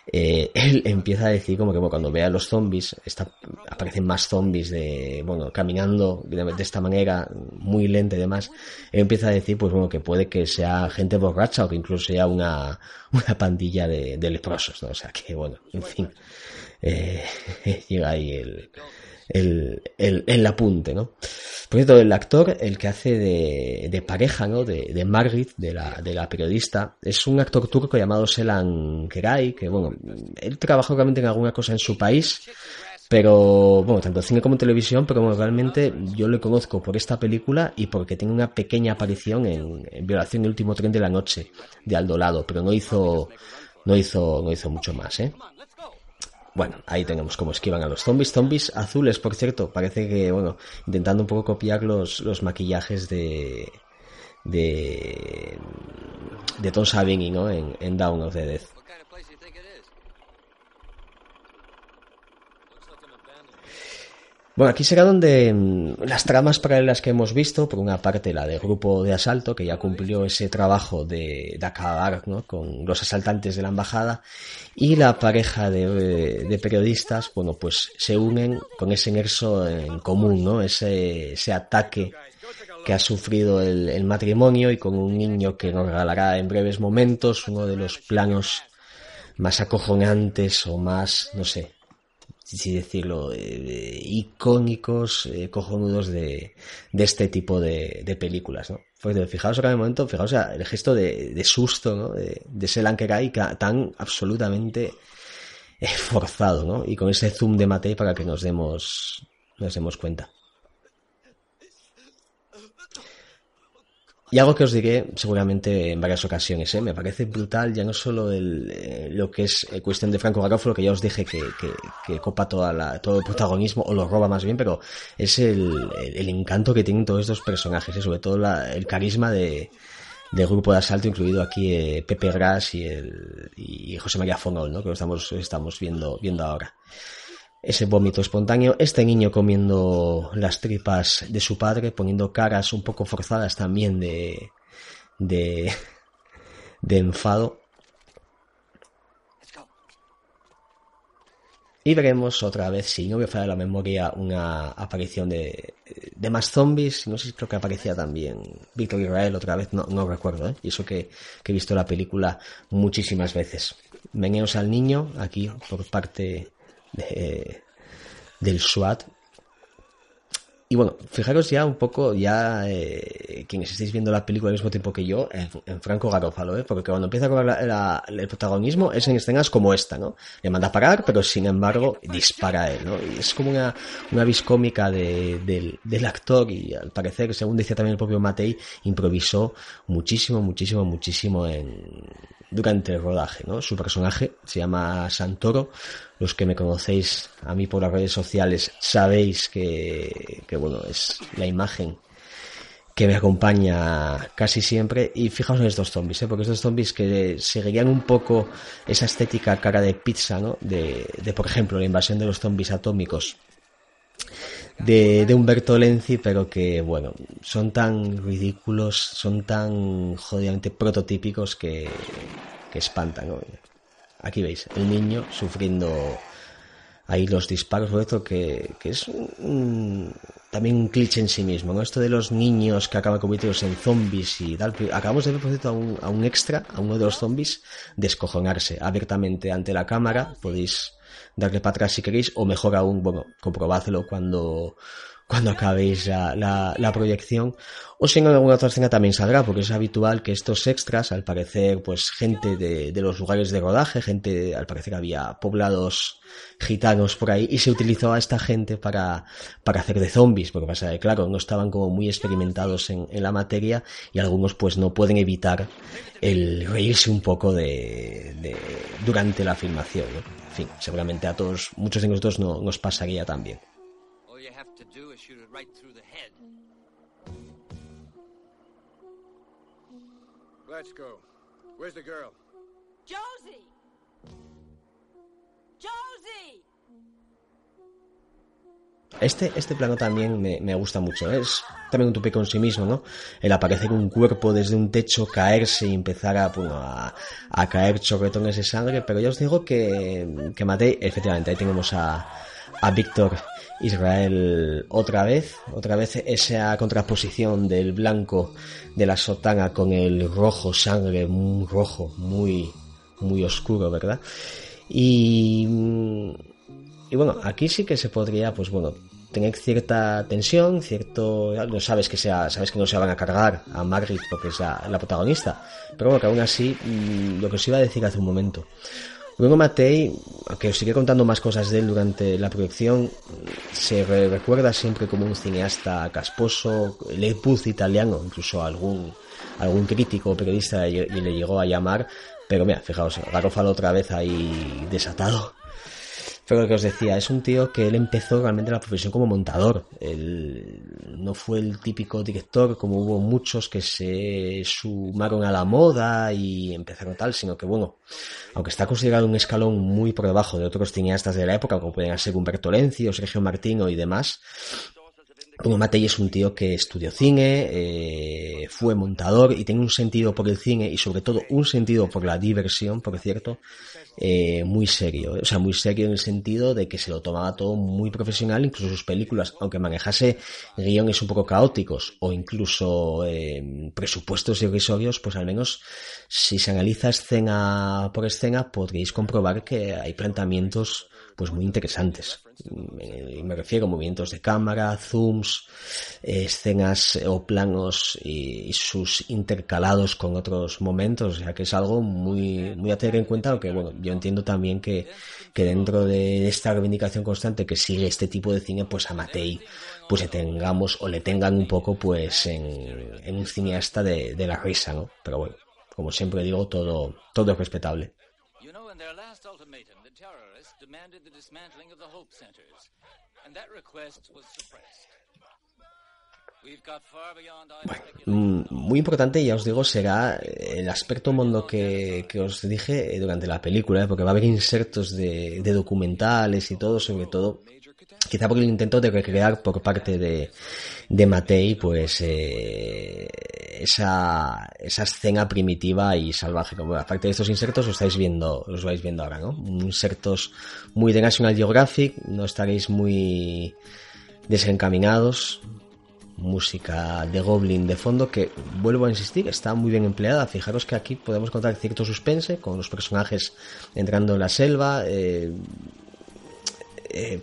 Eh, él empieza a decir como que bueno, cuando ve a los zombies, está, aparecen más zombies de, bueno, caminando de, de, esta manera muy lenta y demás, él empieza a decir pues bueno que puede que sea gente borracha o que incluso sea una, una pandilla de, de leprosos, ¿no? O sea que bueno, en fin eh, llega ahí el, el, el, el, apunte, ¿no? Por cierto, el actor, el que hace de, de pareja, ¿no? De, de Margit, de la, de la periodista, es un actor turco llamado Selan Keray, que, bueno, él trabajó realmente en alguna cosa en su país, pero, bueno, tanto cine como televisión, pero bueno, realmente yo le conozco por esta película y porque tiene una pequeña aparición en, en Violación el último tren de la noche, de Aldolado, pero no hizo, no hizo, no hizo mucho más, ¿eh? Bueno, ahí tenemos cómo esquivan a los zombies. Zombies azules, por cierto. Parece que, bueno, intentando un poco copiar los, los maquillajes de. de. de Tom Savini, ¿no? En, en Down of the Death. Bueno, aquí será donde mm, las tramas paralelas que hemos visto, por una parte la del grupo de asalto, que ya cumplió ese trabajo de, acabar con los asaltantes de la embajada, y la pareja de, periodistas, bueno, pues se unen con ese nexo en común, ¿no? Ese, ataque que ha sufrido el matrimonio y con un niño que nos regalará en breves momentos uno de los planos más acojonantes o más, no sé, si decirlo, eh, icónicos, eh, cojonudos de, de, este tipo de, películas, ¿no? Porque fijaos ahora en el momento, fijaos el gesto de, de susto, ¿no? De, de ese tan absolutamente eh, forzado, ¿no? Y con ese zoom de Matei para que nos demos, nos demos cuenta. Y algo que os diré seguramente en varias ocasiones, ¿eh? me parece brutal ya no solo el, eh, lo que es eh, cuestión de Franco Garofalo, que ya os dije que, que, copa toda la, todo el protagonismo, o lo roba más bien, pero es el, el, encanto que tienen todos estos personajes, ¿eh? sobre todo la, el carisma de, del grupo de asalto, incluido aquí eh, Pepe Gras y, el, y José María Fonol, ¿no? que lo estamos, estamos viendo, viendo ahora ese vómito espontáneo, este niño comiendo las tripas de su padre, poniendo caras un poco forzadas también de, de, de enfado. Y veremos otra vez, si no me falla la memoria, una aparición de, de más zombies. No sé si creo que aparecía también Víctor Israel otra vez, no, no recuerdo, ¿eh? Y eso que, que, he visto la película muchísimas veces. Venimos al niño, aquí por parte de, del SWAT. Y bueno, fijaros ya un poco, ya eh, quienes estáis viendo la película al mismo tiempo que yo, en, Franco Garofalo, ¿eh? porque cuando empieza a el protagonismo es en escenas como esta, ¿no? Le manda a parar, pero sin embargo dispara él, ¿no? Y es como una, una vis cómica de, del, del actor y al parecer, según decía también el propio Matei, improvisó muchísimo, muchísimo, muchísimo en, durante el rodaje, ¿no? Su personaje se llama Santoro. Los que me conocéis a mí por las redes sociales sabéis que, que bueno, es la imagen que me acompaña casi siempre. Y fijaos en estos zombies, ¿eh? porque estos zombies que seguirían un poco esa estética cara de pizza, ¿no? De, de por ejemplo, la invasión de los zombies atómicos de, de Humberto Lenzi, pero que, bueno, son tan ridículos, son tan jodidamente prototípicos que, que espantan. Aquí veis, el niño sufriendo ahí los disparos, esto que, que es también un cliché en sí mismo, ¿no? Esto de los niños que acaban convertidos en zombies y tal. Acabamos de ver, por cierto, a un, a un extra, a uno de los zombies, descojonarse abiertamente ante la cámara. Podéis darle para atrás si queréis, o mejor aún, bueno, comprobádlo cuando, cuando acabéis la, la, proyección, o si en alguna otra escena también saldrá, porque es habitual que estos extras, al parecer, pues gente de, de los lugares de rodaje, gente, al parecer había poblados gitanos por ahí, y se utilizó a esta gente para, para hacer de zombies, porque pasa que, claro, no estaban como muy experimentados en, la materia, y algunos pues no pueden evitar el reírse un poco de, de durante la filmación, ¿no? En fin, seguramente a todos, muchos de nosotros no, nos pasaría también. Let's go. Where's the girl? Josie! Josie! Este, este plano también me, me gusta mucho. ¿eh? Es también un tupe con sí mismo, ¿no? El aparecer un cuerpo desde un techo, caerse y empezar a, bueno, a, a caer chorretones de sangre. Pero ya os digo que, que Matei, efectivamente, ahí tenemos a, a Víctor Israel otra vez, otra vez esa contraposición del blanco de la sotana con el rojo sangre, muy rojo, muy, muy oscuro, ¿verdad? Y, y bueno, aquí sí que se podría, pues bueno, tener cierta tensión, cierto, no sabes que sea, sabes que no se van a cargar a Margaret porque es la, protagonista, pero bueno, que aún así, mm, lo que os iba a decir hace un momento, Bruno Matei, aunque os sigue contando más cosas de él durante la proyección, se recuerda siempre como un cineasta casposo, le puso italiano, incluso algún, algún crítico o periodista y le llegó a llamar, pero mira, fijaos, Garofalo otra vez ahí desatado Pero lo que os decía, es un tío que él empezó realmente la profesión como montador. Él no fue el típico director como hubo muchos que se sumaron a la moda y empezaron tal, sino que bueno, aunque está considerado un escalón muy por debajo de otros cineastas de la época, como pueden ser Humberto Lencio, Sergio Martino y demás, como Matei es un tío que estudió cine, eh, fue montador y tiene un sentido por el cine y sobre todo un sentido por la diversión, por cierto, eh, muy serio. O sea, muy serio en el sentido de que se lo tomaba todo muy profesional, incluso sus películas, aunque manejase guiones un poco caóticos o incluso eh, presupuestos irrisorios, pues al menos si se analiza escena por escena podréis comprobar que hay planteamientos pues muy interesantes. Me, me refiero a movimientos de cámara, zooms, escenas o planos y, sus intercalados con otros momentos, o sea que es algo muy, muy a tener en cuenta, aunque bueno, yo entiendo también que, que dentro de esta reivindicación constante que sigue este tipo de cine, pues a Matei pues le tengamos o le tengan un poco pues en, en un cineasta de, de la risa, ¿no? Pero bueno, como siempre digo, todo, todo es respetable. Bueno, muy importante, ya os digo, será el aspecto mundo que, que os dije durante la película, ¿eh? porque va a haber insertos de, documentales y todo, sobre todo quizá por el intento de recrear por parte de, de Matei, pues eh, esa, esa escena primitiva y salvaje. Como aparte de estos insertos, os estáis viendo, os vais viendo ahora, ¿no? Insertos muy de National Geographic, no estaréis muy desencaminados. Música de Goblin de fondo que, vuelvo a insistir, está muy bien empleada. Fijaros que aquí podemos encontrar cierto suspense con los personajes entrando en la selva. Eh, eh,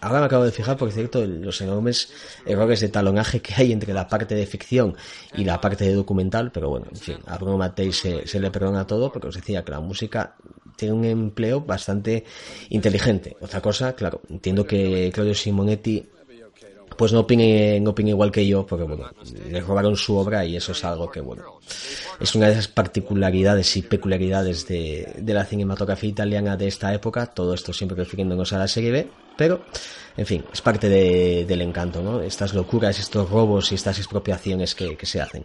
ahora me acabo de fijar, por cierto, los enormes errores de talonaje que hay entre la parte de ficción y la parte de documental, pero bueno, en fin, a Bruno Matei se, se le perdona todo porque os decía que la música tiene un empleo bastante inteligente. Otra cosa, claro, entiendo que Claudio Simonetti pues no opine, no opine igual que yo, porque bueno, le robaron su obra y eso es algo que bueno, es una de esas particularidades y peculiaridades de, de la cinematografía italiana de esta época, todo esto siempre refiriéndonos a la serie B, pero, en fin, es parte de, del encanto, ¿no? Estas locuras, estos robos y estas expropiaciones que, se hacen.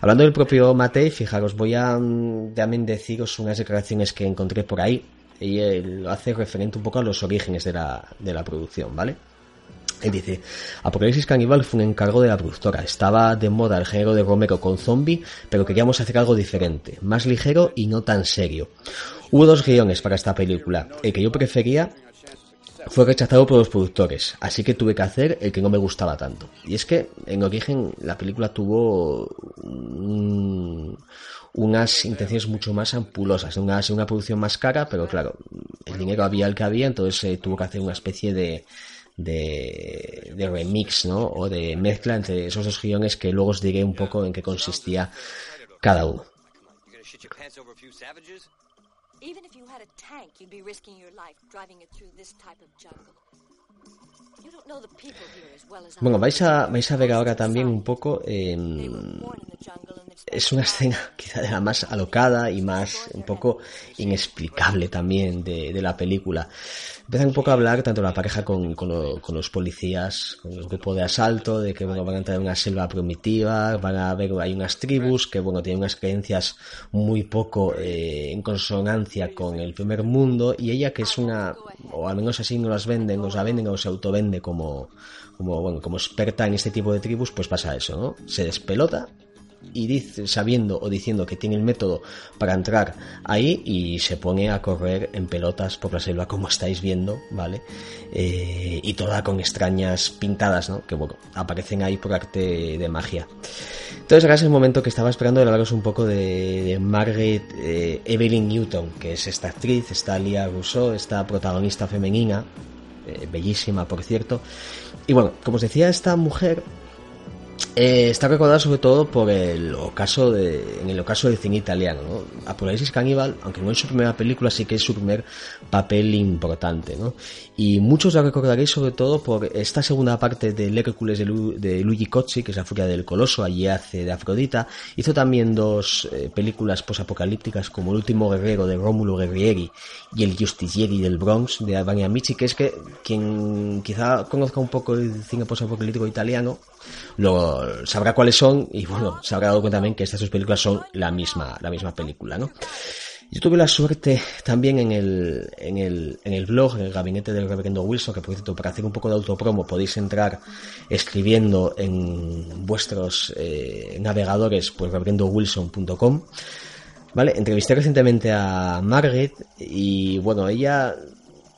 Hablando del propio Matei, fijaros, voy a mm, también deciros unas declaraciones que encontré por ahí, y él lo hace referente un poco a los orígenes de la, de la producción, ¿vale? Él dice, Apocalipsis Caníbal fue un encargo de la productora. Estaba de moda el género de Romero con zombie, pero queríamos hacer algo diferente, más ligero y no tan serio. Hubo dos guiones para esta película. El que yo prefería fue rechazado por los productores, así que tuve que hacer el que no me gustaba tanto. Y es que en origen la película tuvo unas intenciones mucho más ampulosas, una, una producción más cara, pero claro, el dinero había el que había, entonces eh, tuvo que hacer una especie de, de, de, remix, ¿no? O de mezcla entre esos dos guiones que luego os diré un poco en qué consistía cada uno. Bueno, vais a, vais a ver ahora también un poco. Eh, es una escena quizá de la más alocada y más un poco inexplicable también de, de la película empiezan un poco a hablar tanto la pareja con, con, los policías, con el grupo de asalto, de que bueno, van a entrar en una selva primitiva, van a ver, hay unas tribus que bueno, tienen unas creencias muy poco eh, en consonancia con el primer mundo, y ella que es una, o al menos así no las venden, o la venden o se autovende como, como, bueno, como experta en este tipo de tribus, pues pasa eso, ¿no? Se despelota y sabiendo o diciendo que tiene el método para entrar ahí y se pone a correr en pelotas por la selva como estáis viendo, ¿vale? Eh, y toda con extrañas pintadas, ¿no? Que bueno, aparecen ahí por arte de magia. Entonces ahora es el momento que estaba esperando de hablaros un poco de, Margaret eh, Evelyn Newton, que es esta actriz, esta Lia Rousseau, esta protagonista femenina, eh, bellísima por cierto. Y bueno, como os decía, esta mujer Eh, está recordada sobre todo por el ocaso de, en el ocaso del cine italiano. ¿no? Apocalipsis Caníbal, aunque no es su primera película, sí que es su primer papel importante. ¿no? Y muchos la recordaréis sobre todo por esta segunda parte del Hércules de, de Luigi Cozzi, que es la furia del coloso, allí hace de Afrodita. Hizo también dos eh, películas posapocalípticas como El último guerrero de Rómulo Guerrieri y El Justicieri del Bronx de Albania Amici, que es que quien quizá conozca un poco el cine posapocalíptico italiano, lo sabrá cuáles son y bueno, se habrá dado cuenta también que estas dos películas son la misma, la misma película, ¿no? Yo tuve la suerte también en el, en el, en el blog, en el gabinete del reverendo Wilson, que por cierto, para hacer un poco de autopromo podéis entrar escribiendo en vuestros eh, navegadores, pues reverendowilson.com. Vale, entrevisté recientemente a Margaret y bueno, ella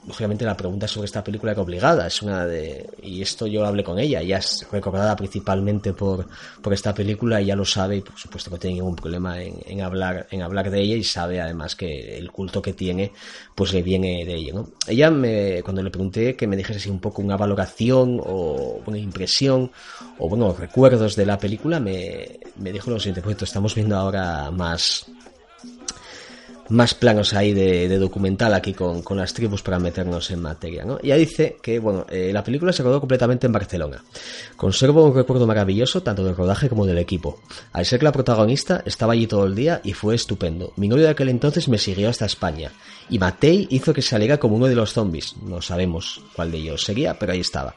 lógicamente la pregunta sobre esta película era obligada, es una de y esto yo hablé con ella, ella es recordada principalmente por, por esta película, ella lo sabe y por supuesto que tiene ningún problema en, hablar en hablar de ella y sabe además que el culto que tiene pues le viene de ella, ¿no? Ella me cuando le pregunté que me dijese así un poco una valoración o una impresión o bueno, recuerdos de la película, me, me dijo lo siguiente, pues estamos viendo ahora más más planos ahí de, documental aquí con, las tribus para meternos en materia. ¿no? Ya dice que bueno, eh, la película se rodó completamente en Barcelona. Conservo un recuerdo maravilloso tanto del rodaje como del equipo. Al ser que la protagonista estaba allí todo el día y fue estupendo. Mi novio de aquel entonces me siguió hasta España. Y Matei hizo que saliera como uno de los zombies. No sabemos cuál de ellos sería, pero ahí estaba.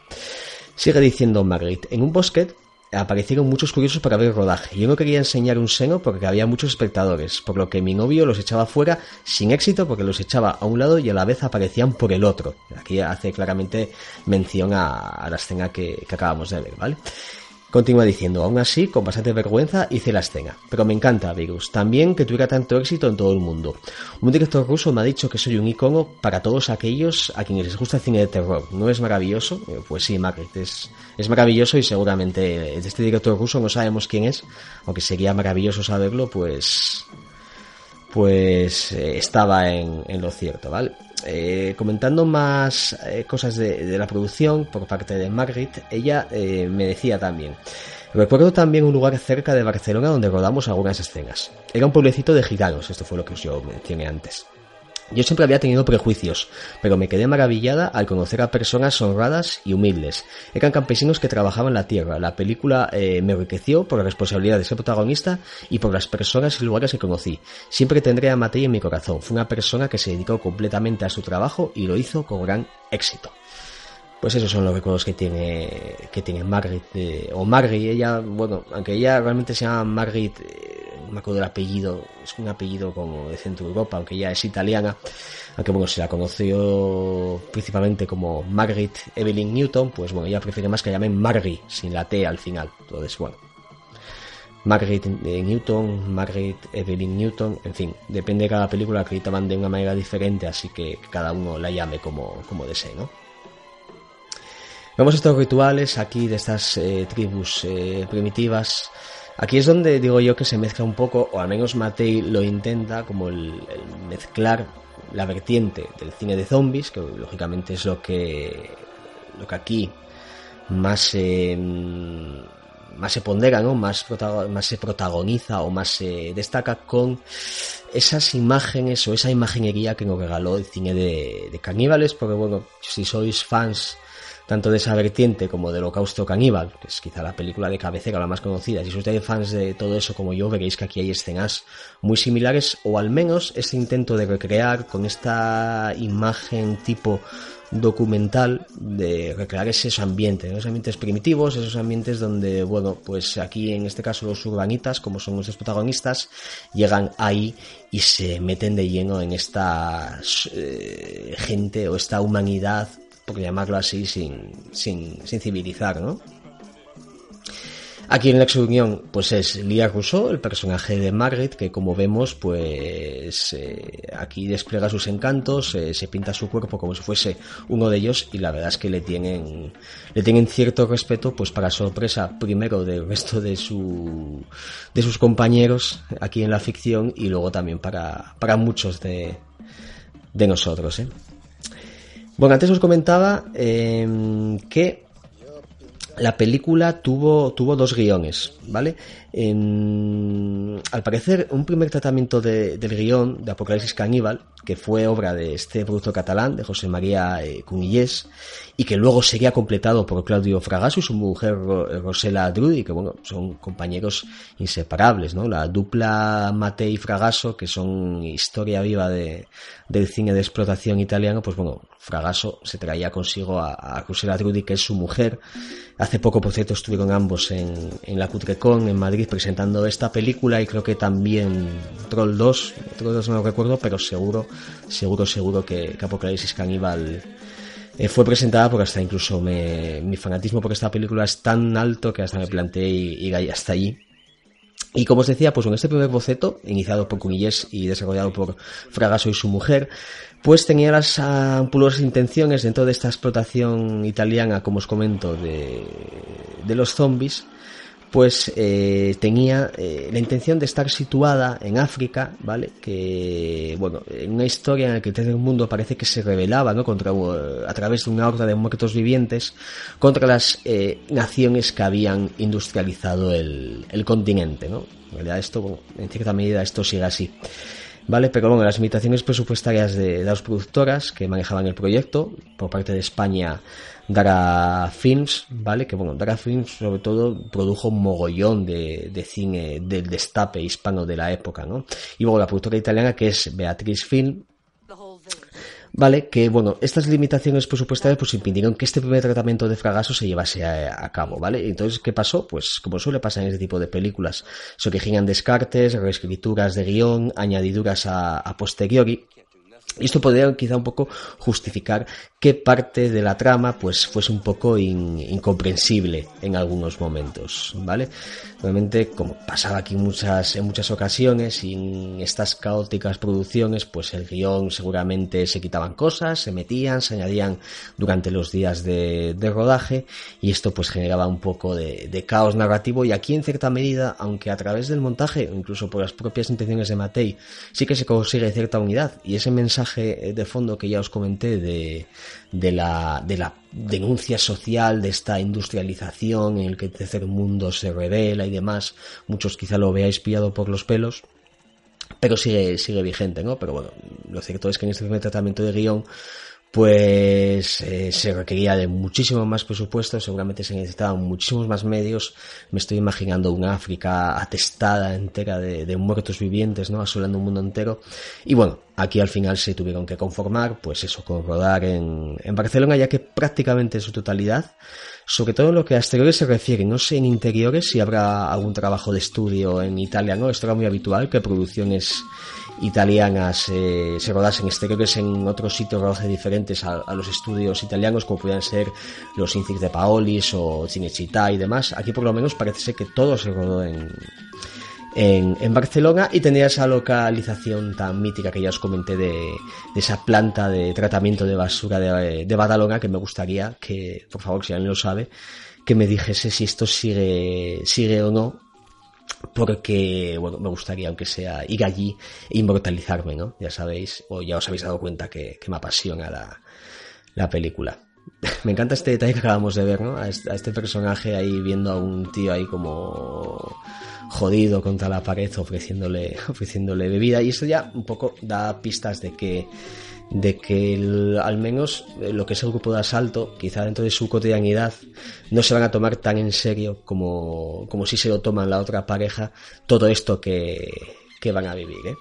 Sigue diciendo Margaret, en un bosque aparecieron muchos curiosos para ver el rodaje. Yo no quería enseñar un seno porque había muchos espectadores, por lo que mi novio los echaba fuera sin éxito porque los echaba a un lado y a la vez aparecían por el otro. Aquí hace claramente mención a, la escena que, que acabamos de ver, ¿vale? Continúa diciendo, aún así, con bastante vergüenza hice la escena. Pero me encanta, Virus. También que tuviera tanto éxito en todo el mundo. Un director ruso me ha dicho que soy un icono para todos aquellos a quienes les gusta el cine de terror. ¿No es maravilloso? Eh, pues sí, Margaret, es, maravilloso y seguramente este director ruso no sabemos quién es, aunque sería maravilloso saberlo, pues pues eh, estaba en, en, lo cierto, ¿vale? Eh, comentando más eh, cosas de, la producción por parte de Margaret, ella eh, me decía también. Recuerdo también un lugar cerca de Barcelona donde rodamos algunas escenas. Era un pueblecito de gitanos, esto fue lo que yo mencioné antes. Yo siempre había tenido prejuicios, pero me quedé maravillada al conocer a personas honradas y humildes. Eran campesinos que trabajaban la tierra. La película eh, me enriqueció por la responsabilidad de ser protagonista y por las personas y lugares que conocí. Siempre tendré a Matei en mi corazón. Fue una persona que se dedicó completamente a su trabajo y lo hizo con gran éxito. Pues esos son los recuerdos que tiene que tiene Margaret eh, o Margaret. Ella, bueno, aunque ella realmente se llama Margaret eh, me acuerdo del apellido, es un apellido como de Centro Europa, aunque ya es italiana, aunque bueno, se la conoció principalmente como Margaret Evelyn Newton, pues bueno, ella prefiere más que la llamen Margaret, sin la T al final. Entonces, bueno, Margaret eh, Newton, Margaret Evelyn Newton, en fin, depende de cada película, acreditaban de una manera diferente, así que cada uno la llame como, como desee, ¿no? Vemos estos rituales aquí de estas eh, tribus eh, primitivas Aquí es donde digo yo que se mezcla un poco, o al menos Matei lo intenta, como el, mezclar la vertiente del cine de zombies, que lógicamente es lo que, lo que aquí más se, más se pondera, ¿no? más, se protagoniza o más se destaca con esas imágenes o esa imaginería que nos regaló el cine de, de porque bueno, si sois fans tanto de esa vertiente como del Holocausto Caníbal, que es quizá la película de cabecera la más conocida. Si sois fans de todo eso como yo, veréis que aquí hay escenas muy similares, o al menos este intento de recrear con esta imagen tipo documental de recrear esos ambientes, esos ambientes primitivos, esos ambientes donde, bueno, pues aquí en este caso los urbanitas, como son nuestros protagonistas, llegan ahí y se meten de lleno en esta eh, gente o esta humanidad por llamarlo así, sin, sin, civilizar, ¿no? Aquí en la Unión, pues es Lia Rousseau, el personaje de Margaret, que como vemos, pues eh, aquí despliega sus encantos, eh, se pinta su cuerpo como si fuese uno de ellos, y la verdad es que le tienen, le tienen cierto respeto, pues para sorpresa, primero del resto de su, de sus compañeros aquí en la ficción, y luego también para, para muchos de, de nosotros, ¿eh? Bueno, antes os comentaba em, que la película tuvo, tuvo dos guiones, ¿vale? Al parecer, un primer tratamiento del guion de Apocalipsis Caníbal, que fue obra de este producto catalán, de José María eh, Cunillés, y que luego sería completado por Claudio Fragaso y su mujer Rosela Drudi, que bueno, son compañeros inseparables, ¿no? La dupla Matei y Fragaso, que son historia viva de, del cine de explotación italiano, pues bueno, Fragaso se traía consigo a, Rosela Drudi, que es su mujer. Hace poco, por cierto, estuvieron ambos en, en la Cutrecon, en Madrid, presentando esta película y creo que también Troll 2, Troll 2 no lo recuerdo, pero seguro, seguro, seguro que, Apocalipsis Caníbal eh, fue presentada porque hasta incluso mi fanatismo por esta película es tan alto que hasta me planteé ir, hasta allí. Y como os decía, pues en este primer boceto, iniciado por Cunillés y desarrollado por Fragaso y su mujer, pues tenía las ampulosas intenciones dentro de esta explotación italiana, como os comento, de, de los zombies, pues eh, tenía eh, la intención de estar situada en África, ¿vale? Que, bueno, en una historia en la que el mundo parece que se rebelaba, ¿no? Contra, a través de una horda de muertos vivientes, contra las eh, naciones que habían industrializado el, continente, ¿no? En realidad esto, en cierta medida esto sigue así. ¿Vale? Pero bueno, las limitaciones presupuestarias de, de, las productoras que manejaban el proyecto, por parte de España Dara Films, ¿vale? Que bueno, Dara Films sobre todo produjo un mogollón de, de cine del destape hispano de la época, ¿no? Y luego la productora italiana que es Beatriz Film, Vale, que bueno, estas limitaciones presupuestarias pues impidieron que este primer tratamiento de fragaso se llevase a, cabo, ¿vale? Entonces, ¿qué pasó? Pues como suele pasar en este tipo de películas, se originan descartes, reescrituras de guion, añadiduras a, a posteriori, esto podría quizá un poco justificar que parte de la trama pues fuese un poco incomprensible en algunos momentos, ¿vale? Obviamente, como pasaba aquí muchas, en muchas ocasiones, en estas caóticas producciones, pues el guion seguramente se quitaban cosas, se metían, se añadían durante los días de, rodaje y esto pues generaba un poco de, de, caos narrativo y aquí en cierta medida, aunque a través del montaje, incluso por las propias intenciones de Matei, sí que se consigue cierta unidad y ese mensaje de fondo que ya os comenté de, de, la, de la denuncia social de esta industrialización en el que el tercer mundo se revela y demás, muchos quizá lo veáis pillado por los pelos, pero sigue, sigue vigente, ¿no? Pero bueno, lo cierto es que en este primer tratamiento de guion pues eh, se requería de muchísimo más presupuesto, seguramente se necesitaban muchísimos más medios. Me estoy imaginando una África atestada entera de, muertos vivientes, ¿no? Asolando un mundo entero. Y bueno, aquí al final se tuvieron que conformar, pues eso, con rodar en, en Barcelona, ya que prácticamente en su totalidad, sobre todo en lo que a exteriores se refiere, no sé en interiores si habrá algún trabajo de estudio en Italia, ¿no? Esto era muy habitual, que producciones italianas eh, se rodasen. Exteriores en otros sitios de rodaje diferentes a, los estudios italianos como podían ser los Incix de Paolis o Cinecittà y demás. Aquí por lo menos parece ser que todo se rodó en, en, Barcelona y tenía esa localización tan mítica que ya os comenté de, esa planta de tratamiento de basura de, de Badalona que me gustaría que, por favor, si alguien lo sabe, que me dijese si esto sigue, sigue o no porque, bueno, me gustaría, aunque sea, ir allí e inmortalizarme, ¿no? Ya sabéis, o ya os habéis dado cuenta que, me apasiona la, la película. me encanta este detalle que acabamos de ver, ¿no? A este, personaje ahí viendo a un tío ahí como jodido contra la pared ofreciéndole, ofreciéndole bebida y eso ya un poco da pistas de que de que al menos eh, lo que es el grupo de asalto, quizá dentro de su cotidianidad, no se van a tomar tan en serio como, como si se lo toman la otra pareja todo esto que, que van a vivir. ¿eh?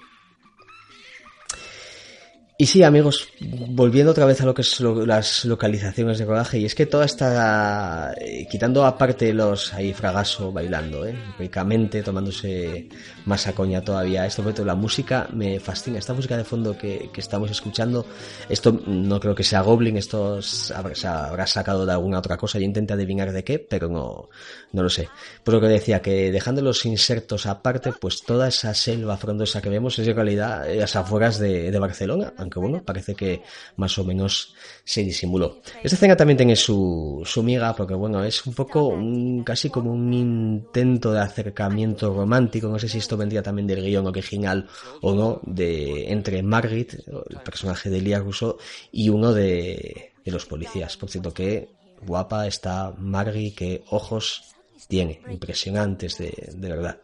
Y sí, amigos, volviendo otra vez a lo que son las localizaciones de rodaje, y es que toda esta, eh, quitando aparte los ahí fragaso bailando, eh, ricamente, tomándose más a coña todavía, esto la música me fascina, esta música de fondo que, que estamos escuchando, esto no creo que sea Goblin, esto se habrá sacado de alguna otra cosa, yo intenté adivinar de qué, pero no, no lo sé. Por lo que decía, que dejando los insertos aparte, pues toda esa selva frondosa que vemos es en realidad las afueras de Barcelona, aunque bueno, parece que más o menos se disimuló. Esta escena también tiene su, su miga, porque bueno, es un poco un, casi como un intento de acercamiento romántico, no sé si esto vendría también del guion original o no, de entre Margaret, el personaje de Elia Rousseau, y uno de, de los policías. Por cierto, que guapa está Margie, qué ojos tiene, impresionantes de, de verdad.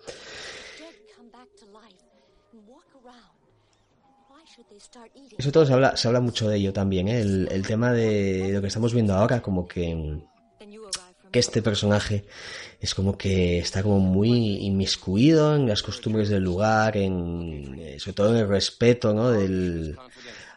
Eso todo se habla, se habla mucho de ello también, ¿eh? el, el, tema de lo que estamos viendo ahora, como que, que este personaje es como que está como muy inmiscuido en las costumbres del lugar, en, eh, sobre todo en el respeto ¿no? del,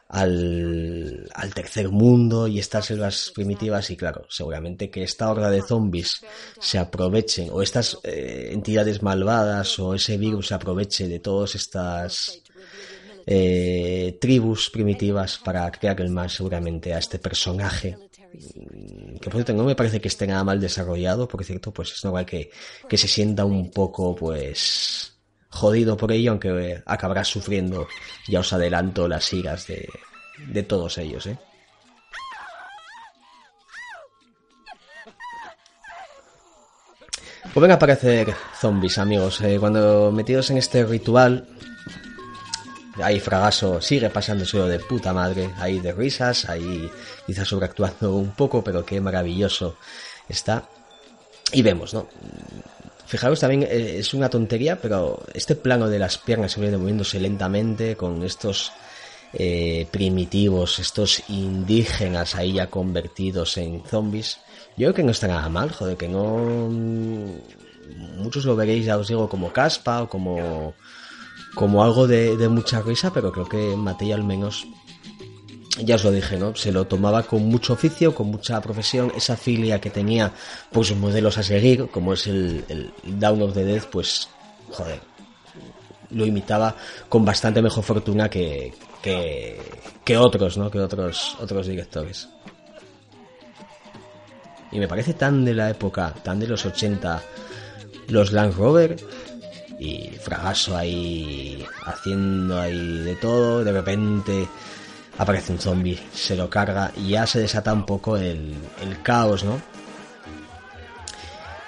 al, al, tercer mundo y estas selvas primitivas y claro, seguramente que esta horda de zombies se aprovechen o estas eh, entidades malvadas o ese virus se aproveche de todas estas eh, tribus primitivas para crear el mal seguramente a este personaje mm, que por cierto no me parece que esté nada mal desarrollado porque cierto pues es normal que, que se sienta un poco pues jodido por ello, aunque acabará sufriendo, ya os adelanto, las iras de, de todos ellos, ¿eh? Pues ven a aparecer zombies, amigos. Eh, cuando metidos en este ritual, ahí Fragaso sigue pasándose de puta madre, ahí de risas, ahí quizás sobreactuando un poco, pero qué maravilloso está. Y vemos, ¿no? Fijaros también, eh, es una tontería, pero este plano de las piernas se viene moviéndose lentamente con estos eh, primitivos, estos indígenas ahí ya convertidos en zombies. Yo creo que no está nada mal, joder, que no... Muchos lo veréis, ya os digo, como caspa o como, como algo de, de mucha risa, pero creo que Matei al menos ya os lo dije, ¿no? Se lo tomaba con mucho oficio, con mucha profesión, esa filia que tenía por sus modelos a seguir, como es el, el Down of the Dead, pues, joder, lo imitaba con bastante mejor fortuna que, que, que otros, ¿no? Que otros, otros directores. Y me parece tan de la época, tan de los 80, los Land Rover y Fragaso ahí haciendo ahí de todo, de repente aparece un zombie, se lo carga y ya se desata un poco el, caos, ¿no?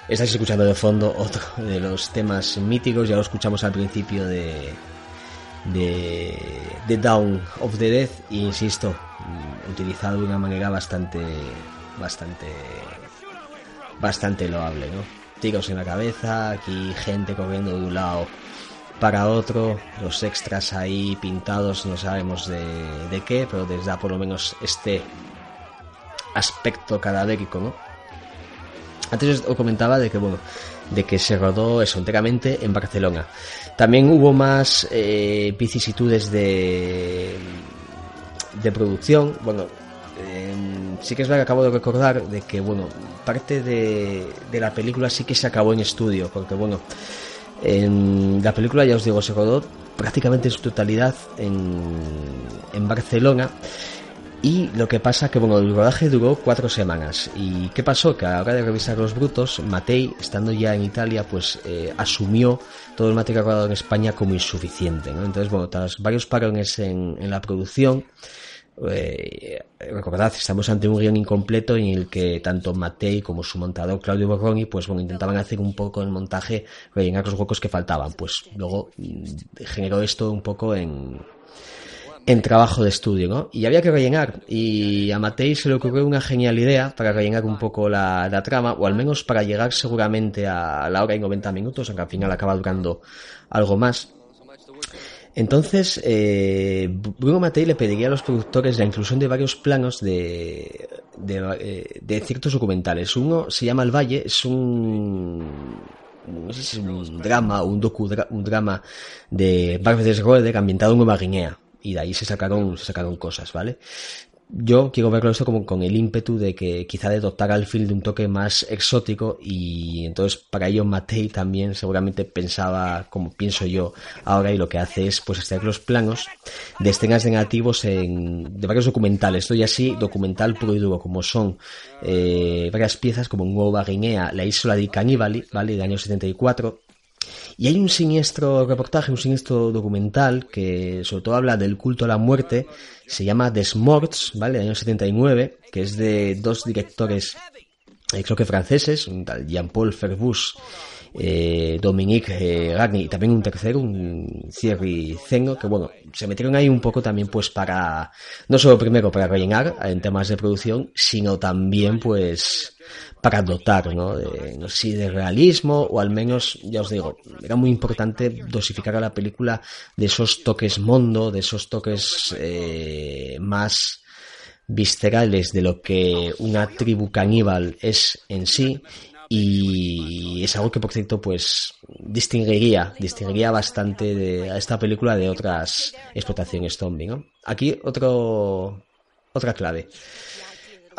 Estáis escuchando de fondo otro de los temas míticos, ya lo escuchamos al principio de, de, Down of the Death y insisto, utilizado de una manera bastante, bastante, bastante loable, ¿no? Tiros en la cabeza, aquí gente corriendo de un lado para otro, los extras ahí pintados, no sabemos de, de qué, pero les da por lo menos este aspecto cadavérico, ¿no? Antes os comentaba de que, bueno, de que se rodó eso enteramente en Barcelona. También hubo más eh, vicisitudes de, de producción. Bueno, eh, sí que es verdad que acabo de recordar de que, bueno, parte de, de la película sí que se acabó en estudio, porque, bueno, en la película, ya os digo, se rodó prácticamente en su totalidad en, en Barcelona. Y lo que pasa que, bueno, el rodaje duró cuatro semanas. ¿Y qué pasó? Que a la hora de revisar los brutos, Matei, estando ya en Italia, pues eh, asumió todo el material rodado en España como insuficiente, ¿no? Entonces, bueno, tras varios parones en, en la producción, eh, recordad, estamos ante un guion incompleto en el que tanto Matei como su montador Claudio Borroni, pues bueno, intentaban hacer un poco el montaje, rellenar los huecos que faltaban. Pues luego mm, generó esto un poco en, en trabajo de estudio, ¿no? Y había que rellenar. Y a Matei se le ocurrió una genial idea para rellenar un poco la, la trama, o al menos para llegar seguramente a la hora y 90 minutos, aunque al final acaba durando algo más. Entonces, eh, Bruno Matei le pediría a los productores la inclusión de varios planos de, de, eh, ciertos documentales. Uno se llama El Valle, es un, no sé un drama un docu un drama de Roeder ambientado en Nueva Guinea. Y de ahí se sacaron, se sacaron cosas, ¿vale? Yo quiero verlo esto como con el ímpetu de que quizá de dotar al film de un toque más exótico y entonces para ello Matei también seguramente pensaba como pienso yo ahora y lo que hace es pues extraer los planos de escenas negativos en, de varios documentales, esto ya así documental puro y duro como son eh, varias piezas como Nueva Guinea, La isla de Caníbali, ¿vale? de año 74 y hay un siniestro reportaje, un siniestro documental que sobre todo habla del culto a la muerte, se llama The Smorts, ¿vale? Del año 79, que es de dos directores, eh, creo que franceses, un tal Jean-Paul Ferbus eh, Dominique eh, y también un tercero, un Thierry Zengo, que bueno, se metieron ahí un poco también pues para, no solo primero para rellenar en temas de producción, sino también pues para dotar, ¿no? De, no sé si de realismo o al menos, ya os digo, era muy importante dosificar a la película de esos toques mondo, de esos toques eh, más viscerales de lo que una tribu caníbal es en sí y es algo que por cierto pues distinguiría distinguiría bastante de, a esta película de otras explotaciones zombie ¿no? aquí otro otra clave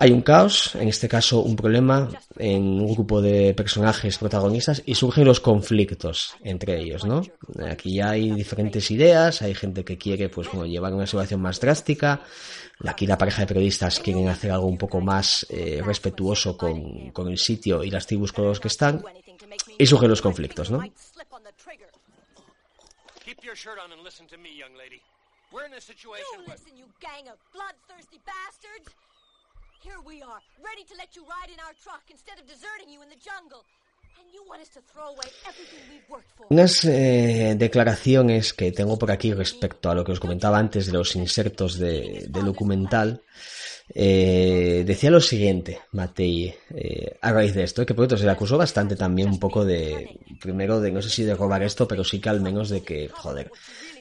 hay un caos, en este caso un problema en un grupo de personajes protagonistas y surgen los conflictos entre ellos, ¿no? Aquí ya hay diferentes ideas, hay gente que quiere pues bueno, llevar una situación más drástica, aquí la pareja de periodistas quieren hacer algo un poco más eh, respetuoso con, con, el sitio y las tribus con los que están y surgen los conflictos, ¿no? Unas eh, declaraciones que tengo por aquí respecto a lo que os comentaba antes de los insertos de, de documental. Eh, decía lo siguiente, Matei, eh, a raíz de esto, que por otro se le acusó bastante también un poco de, primero de, no sé si de robar esto, pero sí que al menos de que, joder,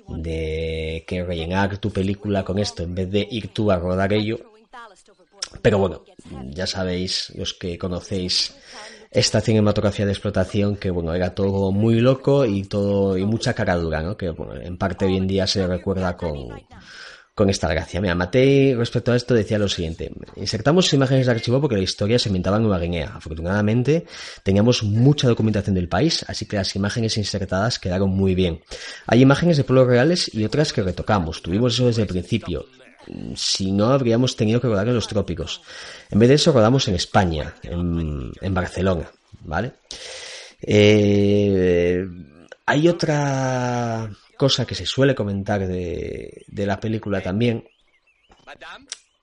de que rellenar tu película con esto en vez de ir tú a rodar ello, pero bueno, ya sabéis, los que conocéis esta cinematografía de explotación, que bueno, era todo muy loco y todo, y mucha cara dura, ¿no? Que bueno, en parte hoy en día se recuerda con, con esta gracia. Mira, Matei respecto a esto decía lo siguiente. Insertamos imágenes de archivo porque la historia se inventaba en Nueva Guinea. Afortunadamente teníamos mucha documentación del país, así que las imágenes insertadas quedaron muy bien. Hay imágenes de pueblos reales y otras que retocamos. Tuvimos eso desde el principio si no habríamos tenido que rodar en los trópicos. En vez de eso rodamos en España, en, Barcelona, ¿vale? Eh, hay otra cosa que se suele comentar de, la película también.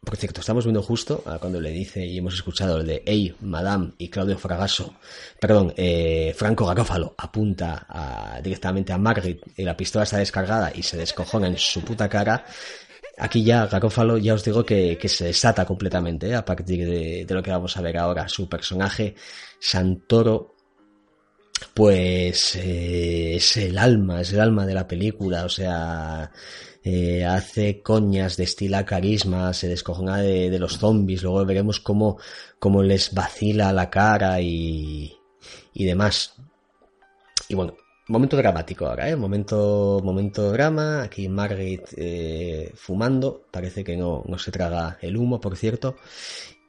Por cierto, estamos viendo justo cuando le dice y hemos escuchado el de Hey, Madame y Claudio Fragasso, perdón, eh, Franco Garófalo apunta directamente a Margaret y la pistola está descargada y se descojona en su puta cara. Aquí ya Garofalo ya os digo que, se desata completamente ¿eh? a partir de, lo que vamos a ver ahora. Su personaje Santoro pues eh, es el alma, es el alma de la película, o sea, eh, hace coñas, destila carisma, se descojona de, los zombies, luego veremos cómo, cómo les vacila la cara y, y demás. Y bueno, Momento dramático ahora, ¿eh? Momento, momento drama. Aquí Margaret eh, fumando. Parece que no, no se traga el humo, por cierto.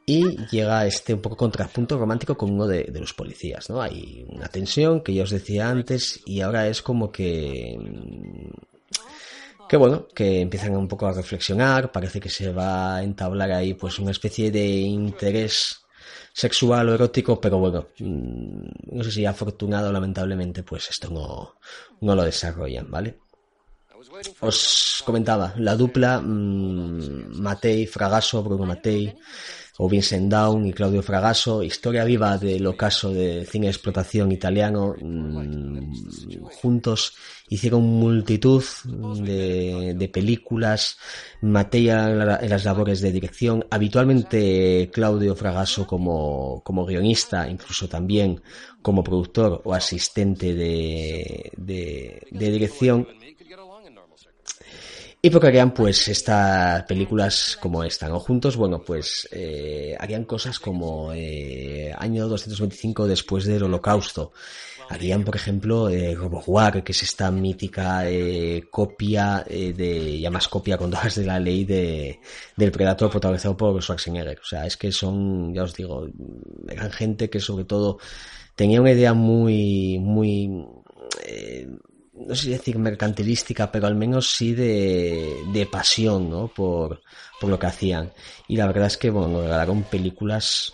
Y llega este un poco contrapunto romántico con uno de, los policías, ¿no? Hay una tensión que ya os decía antes y ahora es como que... Que bueno, que empiezan un poco a reflexionar, parece que se va a entablar ahí pues una especie de interés sexual o erótico, pero bueno, mm, no sé si afortunado lamentablemente, pues esto no, no lo desarrollan, ¿vale? Os comentaba, la dupla mmm, Matei, Fragasso, Bruno Matei, o Vincent Down y Claudio Fragasso, historia viva del ocaso de cine de explotación italiano, mmm, juntos hicieron multitud de, películas, materia en las labores de dirección, habitualmente Claudio Fragasso como, como guionista, incluso también como productor o asistente de, de dirección, y porque harían pues estas películas como esta, ¿no? Juntos, bueno, pues eh, harían cosas como eh, año 225 después del holocausto. Harían, por ejemplo, eh, que es esta mítica eh, copia eh, de, ya copia con todas de la ley de, del Predator protagonizado por Schwarzenegger. O sea, es que son, ya os digo, eran gente que sobre todo tenía una idea muy, muy, eh, no sé decir mercantilística, pero al menos sí de, de pasión, ¿no? Por, por lo que hacían. Y la verdad es que, bueno, regalaron películas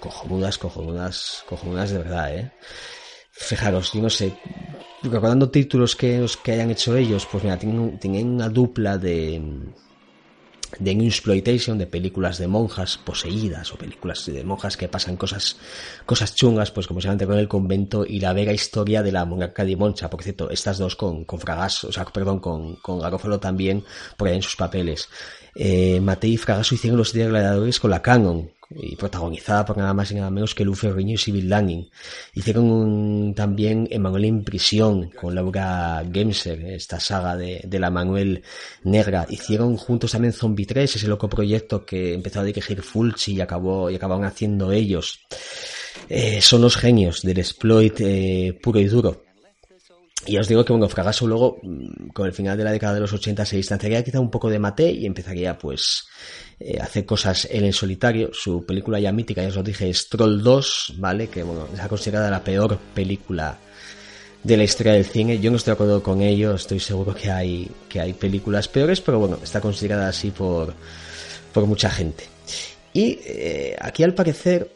cojonudas, cojonudas, cojonudas de verdad, ¿eh? Fijaros, yo no sé, recordando títulos que, que hayan hecho ellos, pues mira, tienen, una dupla de, de Exploitation, de películas de monjas poseídas o películas de monjas que pasan cosas, cosas chungas, pues como se llama con el convento y la vega historia de la monarca de Moncha, por cierto, estas dos con, con Fragasso, o sea, perdón, con, con Garofalo también, por ahí en sus papeles. Eh, Matei y Fragasso hicieron los gladiadores con la Canon, y protagonizada por nada más y nada menos que Luffy Riño y Sibyl Langin. Hicieron un, también Emanuel en prisión con Laura Gemser, esta saga de, de la Manuel Negra. Hicieron juntos también Zombie 3, ese loco proyecto que empezó a dirigir Fulci y acabó y acabaron haciendo ellos. Eh, son los genios del exploit eh, puro y duro. Y os digo que, bueno, Fragasso luego, mm, con el final de la década de los 80, se distanciaría quizá un poco de Mate y empezaría, pues, eh, hacer cosas él en solitario. Su película ya mítica, ya os lo dije, es Troll 2, ¿vale? Que, bueno, es considerada la peor película de la historia del cine. Yo no estoy de acuerdo con ello, estoy seguro que hay, que hay películas peores, pero bueno, está considerada así por, por mucha gente. Y eh, aquí al parecer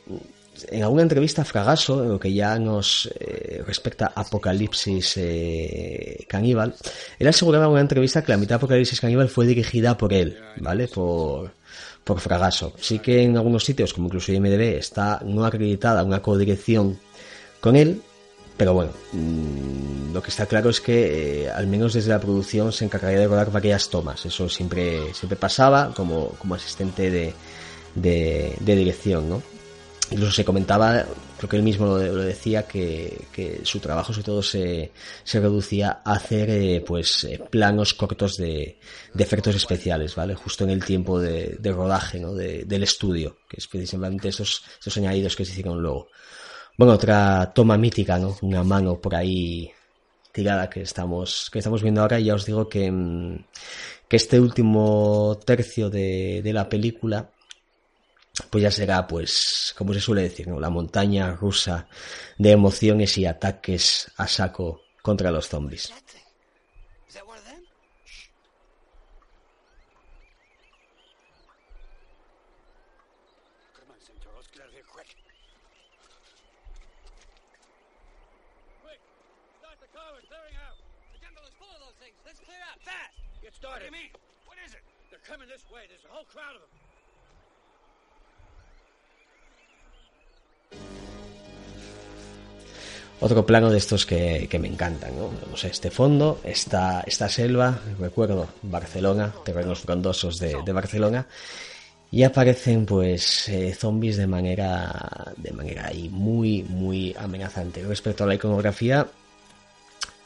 en alguna entrevista Fragasso, en lo que ya nos eh, respecta Apocalipsis eh, Caníbal, él aseguraba en una entrevista que la mitad de Apocalipsis Caníbal fue dirigida por él, ¿vale? Por, por Fragasso. Sí que en algunos sitios, como incluso IMDB, está no acreditada una codirección con él, pero bueno, mm, lo que está claro es que eh, al menos desde la producción se encargaría de rodar varias tomas. Eso siempre, siempre pasaba como, como asistente de, de dirección, ¿no? Incluso se comentaba, creo que él mismo lo, decía, que, que, su trabajo sobre todo se, se reducía a hacer eh, pues eh, planos cortos de, de, efectos especiales, ¿vale? Justo en el tiempo de, rodaje, ¿no? De, del estudio, que es precisamente esos, esos añadidos que se hicieron luego. Bueno, otra toma mítica, ¿no? Una mano por ahí tirada que estamos, que estamos viendo ahora y ya os digo que, mm, que este último tercio de, de la película pues ya será, pues, como se suele decir, ¿no? la montaña rusa de emociones y ataques a saco contra los zombies. Otro plano de estos que, me encantan, ¿no? Vemos este fondo, esta, esta selva, recuerdo Barcelona, terrenos frondosos de, Barcelona, y aparecen pues eh, zombies de manera de manera ahí muy muy amenazante respecto a la iconografía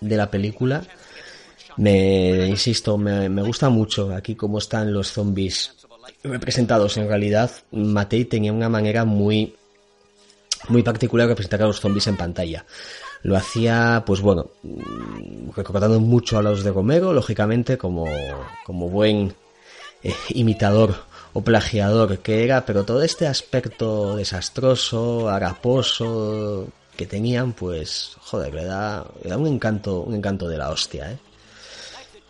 de la película me insisto me, me gusta mucho aquí cómo están los zombies representados en realidad Matei tenía una manera muy muy particular representar a los zombies en pantalla. Lo hacía, pues bueno, mm, recordando mucho a los de Romero, lógicamente, como, como buen eh, imitador o plagiador que era, pero todo este aspecto desastroso, haraposo que tenían, pues, joder, le da, le da un encanto, un encanto de la hostia, ¿eh?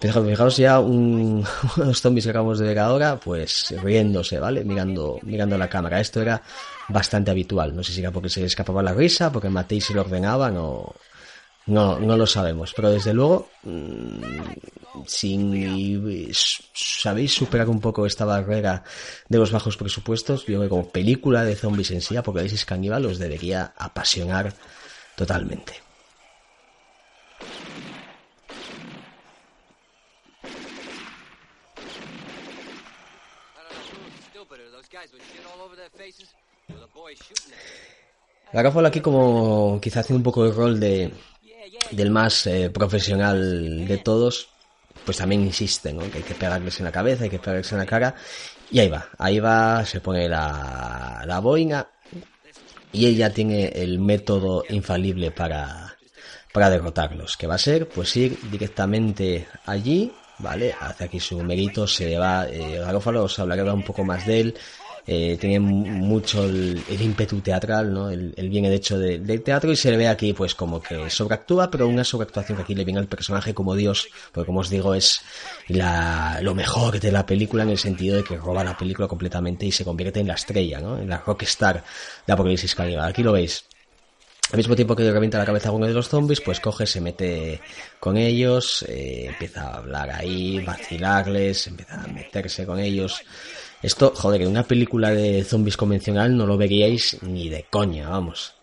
Fijaos ya un, unos zombies que acabamos de ver ahora, pues riéndose, ¿vale? Mirando, mirando la cámara. Esto era bastante habitual. No sé si era porque se escapaba la risa, porque Matei se lo ordenaba, no, no, no lo sabemos. Pero desde luego, mm, si sabéis superar un poco esta barrera de los bajos presupuestos, yo creo que como película de zombies en sí, Apocalipsis Caníbal os debería apasionar totalmente. La Rafael aquí como quizá hace un poco el rol de del más eh, profesional de todos, pues también insiste, ¿no? Que hay que pegarles en la cabeza, hay que pegarles en la cara. Y ahí va, ahí va, se pone la, la boina y ella tiene el método infalible para, para derrotarlos. que va a ser? Pues ir directamente allí, ¿vale? Hace aquí su mérito, se va, eh, Garófalo os hablaré un poco más de él, eh, tiene mucho el, ímpetu teatral, ¿no? El, el bien hecho del teatro y se le ve aquí pues como que sobreactúa, pero una sobreactuación que aquí le viene al personaje como Dios, porque como os digo es la, lo mejor de la película en el sentido de que roba la película completamente y se convierte en la estrella, ¿no? En la rockstar de Apocalipsis Caníbal. Aquí lo veis. Al mismo tiempo que revienta la cabeza a uno de los zombies, pues coge, se mete con ellos, eh, empieza a hablar ahí, vacilarles, empieza a meterse con ellos. Esto, joder, en una película de zombies convencional no lo veríais ni de coña, vamos.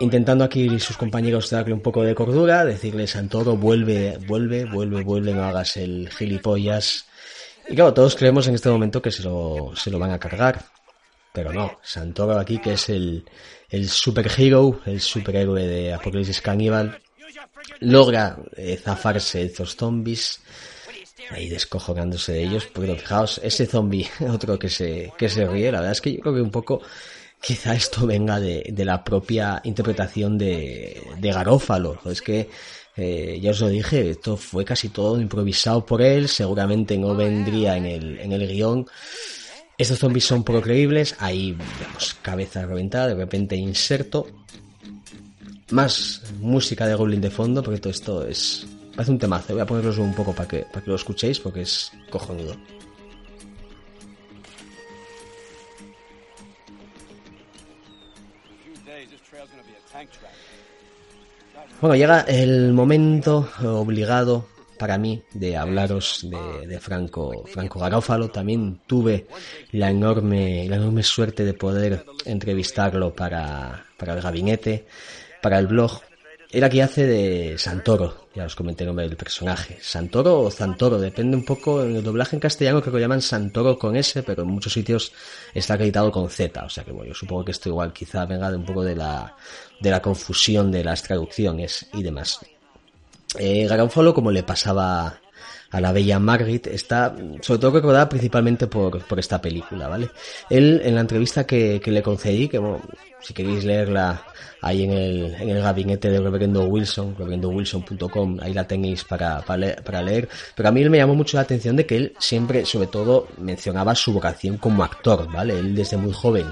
Intentando aquí sus compañeros darle un poco de cordura, decirle Santoro, vuelve, vuelve, vuelve, vuelve, no hagas el gilipollas. Y claro, todos creemos en este momento que se lo, se lo van a cargar. Pero no, Santoro aquí, que es el, el superhero, el superhéroe de Apocalipsis Cannibal, logra eh, zafarse de estos zombies, ahí descojonándose de ellos, pero fijaos, ese zombie, otro que se, que se ríe, la verdad es que yo creo que un poco quizá esto venga de, de la propia interpretación de, de Garófalo. Es que, eh, ya os lo dije, esto fue casi todo improvisado por él, seguramente no vendría en el, en el guion. Estos zombies son poco creíbles, hay vemos, cabeza reventada, de repente inserto. Más música de Goblin de fondo, porque todo esto es... Parece un temazo, voy a ponerlos un poco para que, para que lo escuchéis, porque es cojonudo. Bueno, llega el momento obligado para mí de hablaros de, Franco, Franco Garófalo. También tuve la enorme, la enorme suerte de poder entrevistarlo para, para el gabinete, para el blog. Era que hace de Santoro, ya os comenté el nombre del personaje. Santoro o Santoro, depende un poco, en el doblaje en castellano creo que lo llaman Santoro con S, pero en muchos sitios está acreditado con Z, o sea que bueno, yo supongo que esto igual quizá venga de un poco de la, de la confusión de las traducciones y demás. Eh, Garofalo, como le pasaba a la bella Margaret, está sobre todo recordada principalmente por, por esta película, ¿vale? Él, en la entrevista que, que le concedí, que bueno, si queréis leerla ahí en el, en el gabinete de Reverendo Wilson, reverendowilson.com, ahí la tenéis para, para, leer, para leer, pero a mí me llamó mucho la atención de que él siempre, sobre todo, mencionaba su vocación como actor, ¿vale? Él desde muy joven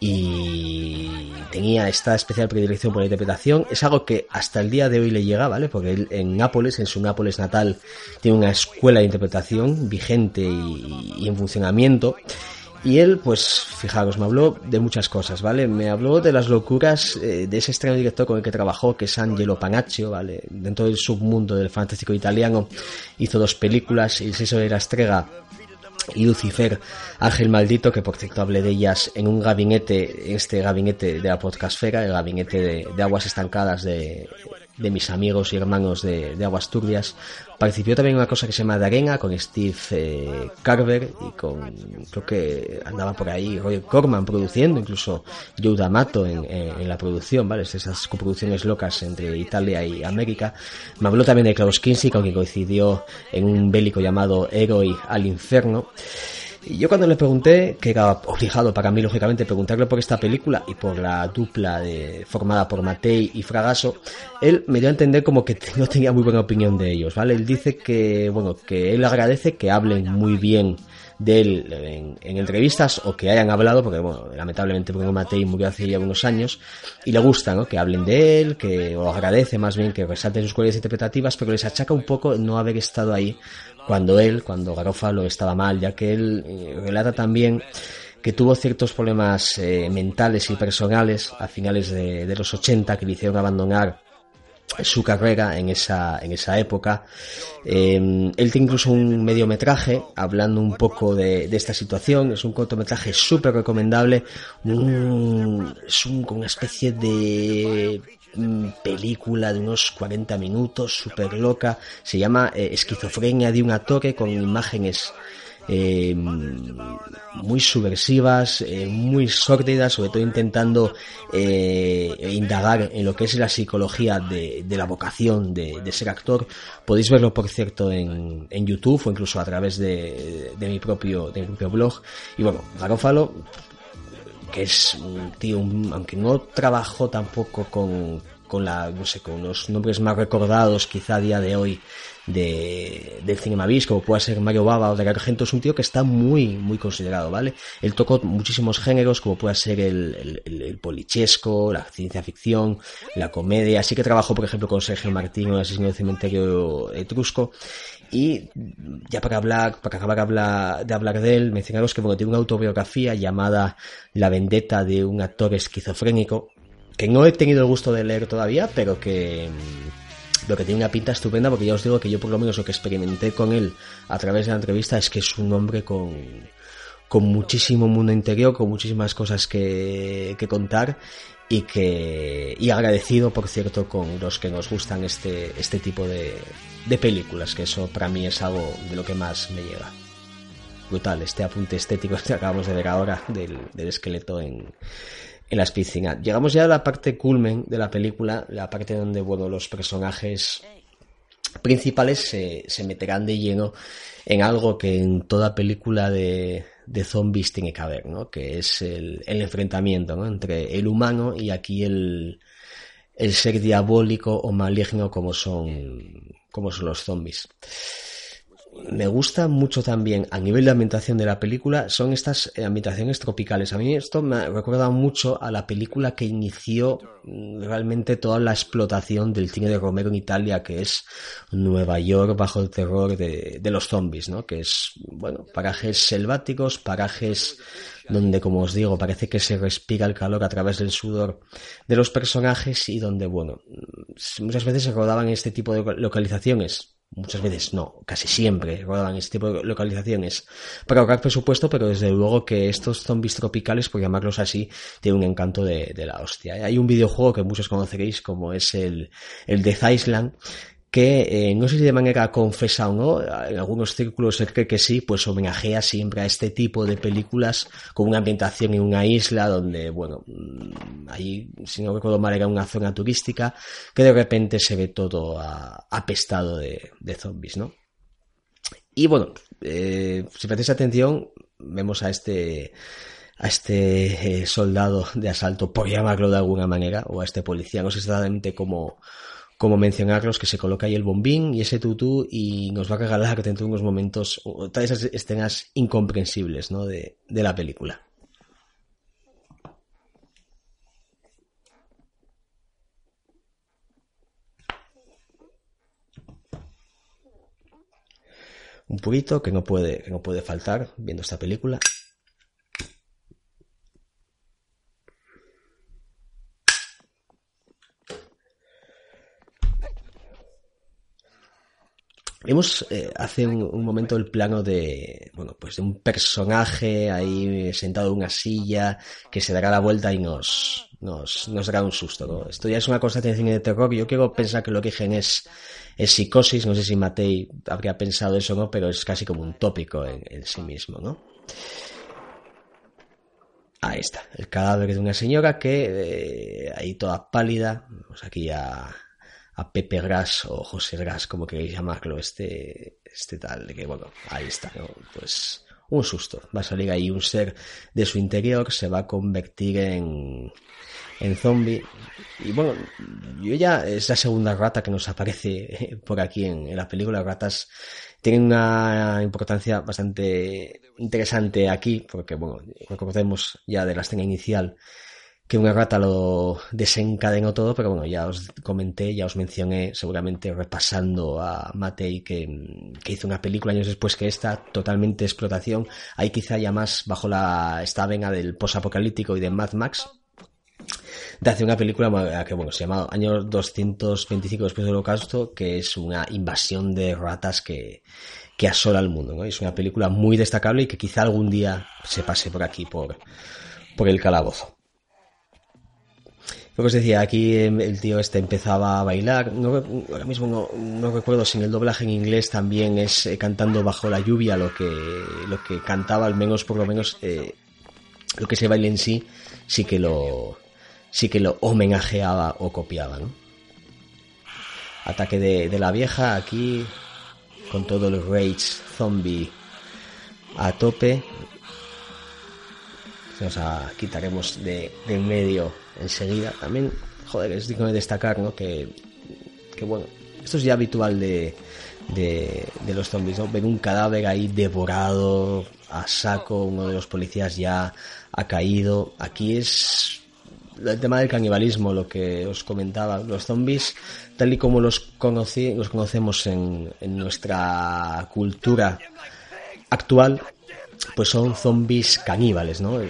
y tenía esta especial predilección por la interpretación. Es algo que hasta el día de hoy le llega, ¿vale? Porque él en Nápoles, en su Nápoles natal, tiene una escuela de interpretación vigente y, en funcionamiento. Y él, pues, fijaros, me habló de muchas cosas, ¿vale? Me habló de las locuras eh, de ese extraño director con el que trabajó, que es Angelo Panaccio, ¿vale? Dentro del submundo del fantástico italiano, hizo dos películas, El seso de la estrega y Lucifer, Ángel Maldito, que por cierto hablé de ellas en un gabinete, este gabinete de la podcastfera, el gabinete de, de aguas estancadas de, de, mis amigos y hermanos de, de, Aguas Turbias. Participó también una cosa que se llama Darena con Steve eh, Carver y con, creo que andaba por ahí Roy Corman produciendo, incluso Joe D'Amato en, en, en, la producción, ¿vale? Esas coproducciones locas entre Italia y América. Me habló también de Klaus Kinski, con quien coincidió en un bélico llamado Héroe al Inferno. Y yo cuando le pregunté, que era obligado para mí lógicamente preguntarle por esta película y por la dupla de, formada por Matei y Fragaso, él me dio a entender como que no tenía muy buena opinión de ellos, ¿vale? Él dice que, bueno, que él agradece que hablen muy bien de él en, en, entrevistas o que hayan hablado, porque bueno, lamentablemente Bruno Matei murió hace ya unos años, y le gusta, ¿no? Que hablen de él, que, o agradece más bien que resalten sus cualidades interpretativas, pero les achaca un poco no haber estado ahí cuando él, cuando Garofalo estaba mal, ya que él eh, relata también que tuvo ciertos problemas eh, mentales y personales a finales de, los 80 que le hicieron abandonar su carrera en esa, en esa época. Eh, él tiene incluso un mediometraje hablando un poco de, de esta situación. Es un cortometraje súper recomendable. Un, es un, una especie de película de unos 40 minutos, súper loca. Se llama eh, Esquizofrenia de una torre con imágenes eh, muy subversivas, eh, muy sórdidas, sobre todo intentando eh, indagar en lo que es la psicología de, la vocación de, ser actor. Podéis verlo, por cierto, en, en YouTube o incluso a través de, de, mi propio, de mi propio blog. Y bueno, Garófalo, que es un tío, un, aunque no trabajó tampoco con, con la, no sé, con los nombres más recordados quizá a día de hoy de, del cinema bis, como pueda ser Mario Baba o de Argento, es un tío que está muy, muy considerado, ¿vale? Él tocó muchísimos géneros, como puede ser el, el, el, polichesco, la ciencia ficción, la comedia, así que trabajó, por ejemplo, con Sergio Martín en el asesino del cementerio etrusco, Y ya para hablar, para acabar de hablar de él, mencionaros que bueno, tiene una autobiografía llamada La vendetta de un actor esquizofrénico, que no he tenido el gusto de leer todavía, pero que lo que tiene una pinta estupenda porque ya os digo que yo por lo menos lo que experimenté con él a través de la entrevista es que es un hombre con, con muchísimo mundo interior, con muchísimas cosas que, que contar y que y agradecido por cierto con los que nos gustan este este tipo de, de películas que eso para mí es algo de lo que más me llega. Brutal este apunte estético que acabamos de ver ahora del, del esqueleto en, en las piscinas. Llegamos ya a la parte culmen de la película la parte donde bueno los personajes principales se, se meterán de lleno en algo que en toda película de, de zombies tiene que haber, ¿no? Que es el, el enfrentamiento, ¿no? Entre el humano y aquí el, el ser diabólico o maligno como son, como son los zombies me gusta mucho también a nivel de ambientación de la película son estas eh, ambientaciones tropicales. A mí esto me recuerda mucho a la película que inició mm, realmente toda la explotación del cine de Romero en Italia, que es Nueva York bajo el terror de, de los zombies, ¿no? Que es, bueno, parajes selváticos, parajes donde, como os digo, parece que se respira el calor a través del sudor de los personajes y donde, bueno, mm, muchas veces se rodaban este tipo de localizaciones muchas veces no, casi siempre rodaban este tipo de localizaciones para ahorrar presupuesto, pero desde luego que estos zombies tropicales, por llamarlos así, tienen un encanto de, de la hostia. Hay un videojuego que muchos conoceréis como es el, el Death Island, que eh, no sé si de manera confesa o no, en algunos círculos se cree que sí, pues homenajea siempre a este tipo de películas con una ambientación en una isla donde, bueno, mm, ahí, si no recuerdo mal, era una zona turística, que de repente se ve todo a, apestado de, zombies, ¿no? Y bueno, eh, si prestáis atención, vemos a este a este eh, soldado de asalto, por llamarlo de alguna manera, o a este policía, no sé exactamente cómo, como mencionarlos, que se coloca ahí el bombín y ese tutú y nos va a regalar dentro de unos momentos todas esas escenas incomprensibles de, la película. Un purito que no puede, que no puede faltar viendo esta película. Vemos eh, hace un, momento el plano de, bueno, pues de un personaje ahí sentado en una silla que se dará la vuelta y nos, nos, nos dará un susto, ¿no? Esto ya es una cosa de cine de terror. Yo quiero pensar que el origen es, es psicosis. No sé si Matei habría pensado eso o no, pero es casi como un tópico en, en sí mismo, ¿no? Ahí está, el cadáver de una señora que eh, ahí toda pálida, pues aquí ya a Pepe Gras o José Gras, como queréis llamarlo, este, este tal, que bueno, ahí está. Pues un susto. Va a salir ahí un ser de su interior, se va a convertir en, en zombie. Y bueno, yo ya es la segunda rata que nos aparece por aquí en, la película. Ratas tienen una importancia bastante interesante aquí, porque bueno, recordemos ya de la escena inicial que una rata lo desencadenó todo, pero bueno, ya os comenté, ya os mencioné, seguramente repasando a Matei, que, que hizo una película años después que esta, totalmente explotación, ahí quizá ya más bajo la, esta vena del posapocalíptico y de Mad Max, de hacer una película que bueno se llama Año 225 después del Holocausto que es una invasión de ratas que, que asola al mundo ¿no? es una película muy destacable y que quizá algún día se pase por aquí por, por el calabozo lo que os decía, aquí el tío este empezaba a bailar. Ahora mismo no, recuerdo si en el doblaje en inglés también es eh, cantando bajo la lluvia lo que, lo que cantaba, al menos por lo menos eh, lo que se baile en sí, sí que lo, sí que lo homenajeaba o copiaba. Ataque de, de la vieja aquí con todo el rage zombie a tope. Sea, quitaremos de, de en medio enseguida. También, joder, es digno de destacar, ¿no? Que, que bueno, esto es ya habitual de, de, de, los zombies, ¿no? Ver un cadáver ahí devorado a saco, uno de los policías ya ha caído. Aquí es el tema del canibalismo, lo que os comentaba, los zombies, tal y como los, conocí, los conocemos en, en nuestra cultura actual, pues son zombies caníbales, ¿no?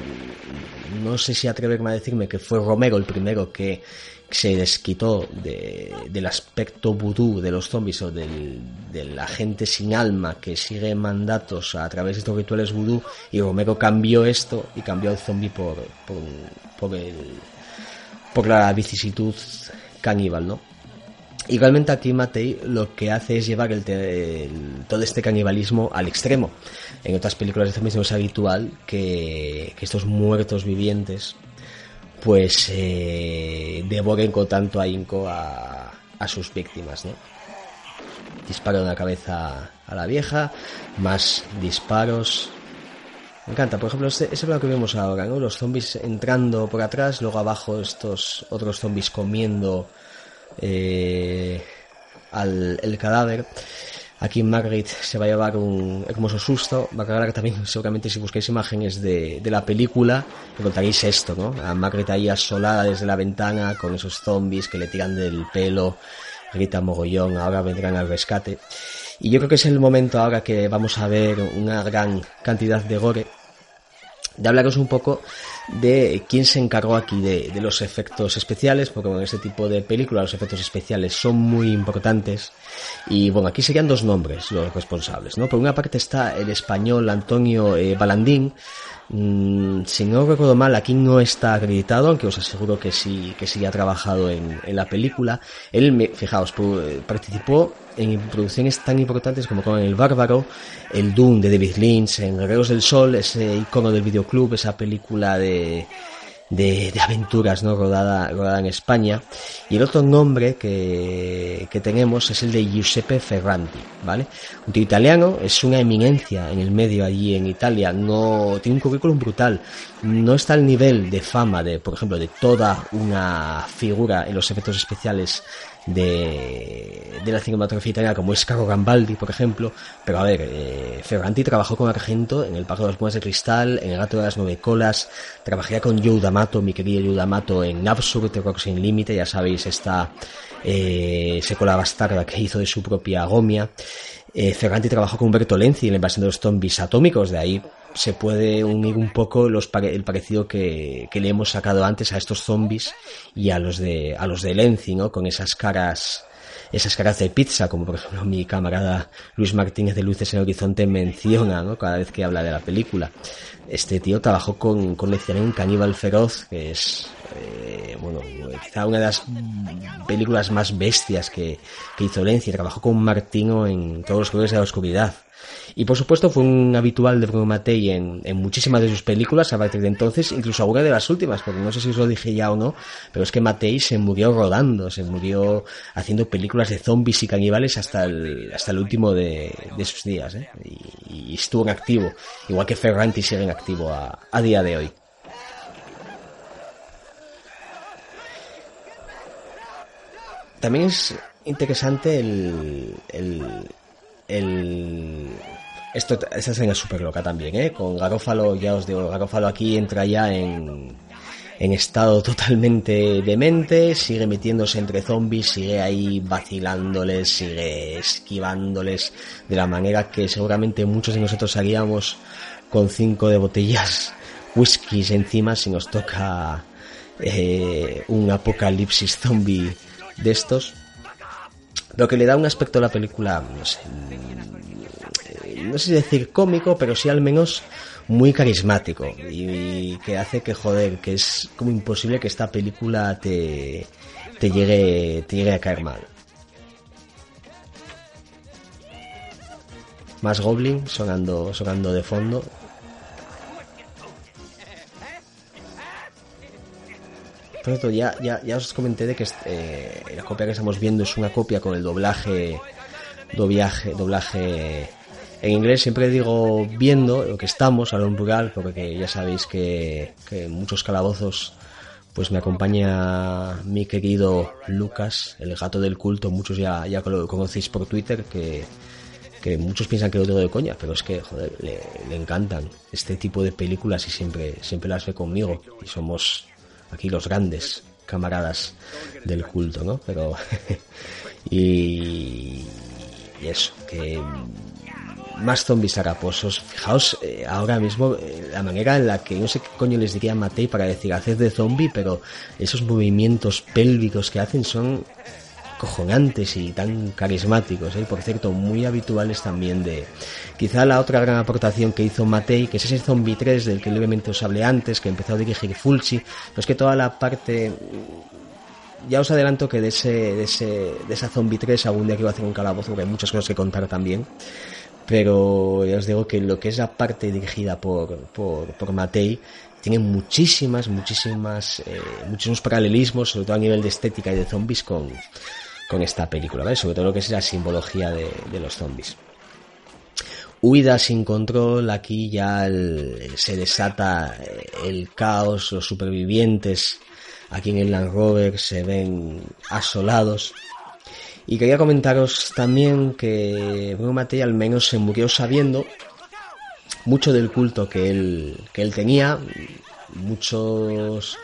No sé si atreverme a decirme que fue Romero el primero que se desquitó del aspecto vudú de los zombies o del, de la gente sin alma que sigue mandatos a través de estos rituales vudú y Romero cambió esto y cambió el zombie por, por, por, el, por la vicisitud caníbal, ¿no? Igualmente aquí Matei lo que hace es llevar el, todo este canibalismo al extremo. En otras películas de zombies no es habitual que, que estos muertos vivientes pues eh, devoren con tanto ahínco a, a sus víctimas, ¿no? Disparo en la cabeza a la vieja, más disparos. Me encanta, por ejemplo, eso es lo que vemos ahora, ¿no? Los zombies entrando por atrás, luego abajo estos otros zombies comiendo eh, al el cadáver. Aquí Margaret se va a llevar un hermoso susto. Va a cagar también, seguramente, si buscáis imágenes de, de la película, encontraréis esto, ¿no? A Margaret ahí asolada desde la ventana con esos zombies que le tiran del pelo, grita mogollón, ahora vendrán al rescate. Y yo creo que es el momento ahora que vamos a ver una gran cantidad de gore, de hablaros un poco de quién se encargó aquí de, de los efectos especiales, porque en este tipo de películas los efectos especiales son muy importantes. Y bueno, aquí serían dos nombres los responsables, ¿no? Por una parte está el español Antonio eh, Balandín, Mm, si no recuerdo mal, aquí no está acreditado, aunque os aseguro que sí, que sí ha trabajado en, en la película. Él, me, fijaos, participó en producciones tan importantes como con El Bárbaro, El Doom de David Lynch, en Guerreros del Sol, ese icono del videoclub, esa película de, de, aventuras no rodada, rodada en España. Y el otro nombre que, que tenemos es el de Giuseppe Ferranti vale un tío italiano es una eminencia en el medio allí en Italia no tiene un currículum brutal no está al nivel de fama de por ejemplo de toda una figura en los efectos especiales de, de la cinematografía italiana como es Caro Gambaldi, por ejemplo, pero a ver, eh, Ferranti trabajó con Argento en El Pago de las Buenas de Cristal, en El Gato de las Nueve Colas, trabajaría con Joe mi querido Joe D'Amato, en Absurd, Rock Sin Límite, ya sabéis, esta eh, secuela bastarda que hizo de su propia Gomia. Eh, Ferranti trabajó con Humberto Lenzi en la invasión de los zombies atómicos, de ahí se puede unir un poco los, el parecido que, que, le hemos sacado antes a estos zombies y a los de, a los de Lenzi, ¿no? Con esas caras, esas caras de pizza, como por ejemplo mi camarada Luis Martínez de Luces en Horizonte menciona, ¿no? Cada vez que habla de la película. Este tío trabajó con, con en Caníbal Feroz, que es, eh, bueno, quizá una de las películas más bestias que, que hizo Lenzi. Trabajó con Martino en Todos los colores de la oscuridad. Y por supuesto fue un habitual de Bruno Mattei en, en, muchísimas de sus películas a partir de entonces, incluso alguna de las últimas, porque no sé si os lo dije ya o no, pero es que Mattei se murió rodando, se murió haciendo películas de zombies y caníbales hasta el, hasta el último de, de sus días, ¿eh? y, estuvo en activo, igual que Ferranti sigue en activo a, a día de hoy. También es interesante el, el esto, esta escena es súper loca también, ¿eh? Con Garófalo, ya os digo, Garófalo aquí entra ya en, en estado totalmente demente, sigue metiéndose entre zombies, sigue ahí vacilándoles, sigue esquivándoles de la manera que seguramente muchos de nosotros haríamos con cinco de botellas whiskies encima si nos toca eh, un apocalipsis zombie de estos. Lo que le da un aspecto a la película, no sé, no sé si decir cómico, pero sí al menos muy carismático y, y, que hace que joder, que es como imposible que esta película te, te llegue, te llegue a caer mal. Más Goblin sonando, sonando de fondo. Por ya, ya, ya os comenté de que eh, la copia que estamos viendo es una copia con el doblaje, doblaje, doblaje en inglés siempre digo viendo lo que estamos, a lo plural, porque ya sabéis que, en muchos calabozos pues me acompaña mi querido Lucas, el gato del culto, muchos ya, ya lo conocéis por Twitter, que, que muchos piensan que lo digo de coña, pero es que, joder, le, le, encantan este tipo de películas y siempre, siempre las ve conmigo. Y somos, aquí los grandes camaradas del culto, ¿no? Pero y, y eso, que más zombies haraposos. Fijaos eh, ahora mismo eh, la manera en la que no sé qué coño les diría a Matei para decir hacer de zombie, pero esos movimientos pélvicos que hacen son cojonantes y tan carismáticos, ¿eh? por cierto, muy habituales también de... Quizá la otra gran aportación que hizo Matei, que es ese Zombie 3 del que levemente os hablé antes, que empezó a dirigir Fulci, pues que toda la parte... Ya os adelanto que de ese, de ese, de esa Zombie 3 algún día que iba a hacer un calabozo, porque hay muchas cosas que contar también pero ya os digo que lo que es la parte dirigida por, por, por Matei tiene muchísimas, muchísimas, eh, muchísimos paralelismos, sobre todo a nivel de estética y de zombies con, con esta película, ¿vale? Sobre todo lo que es la simbología de, los zombies. Huida sin control, aquí ya el, se desata el caos, los supervivientes aquí en el Land Rover se ven asolados y quería comentaros también que Bruno Matei al menos se murió sabiendo mucho del culto que él, que él tenía, muchos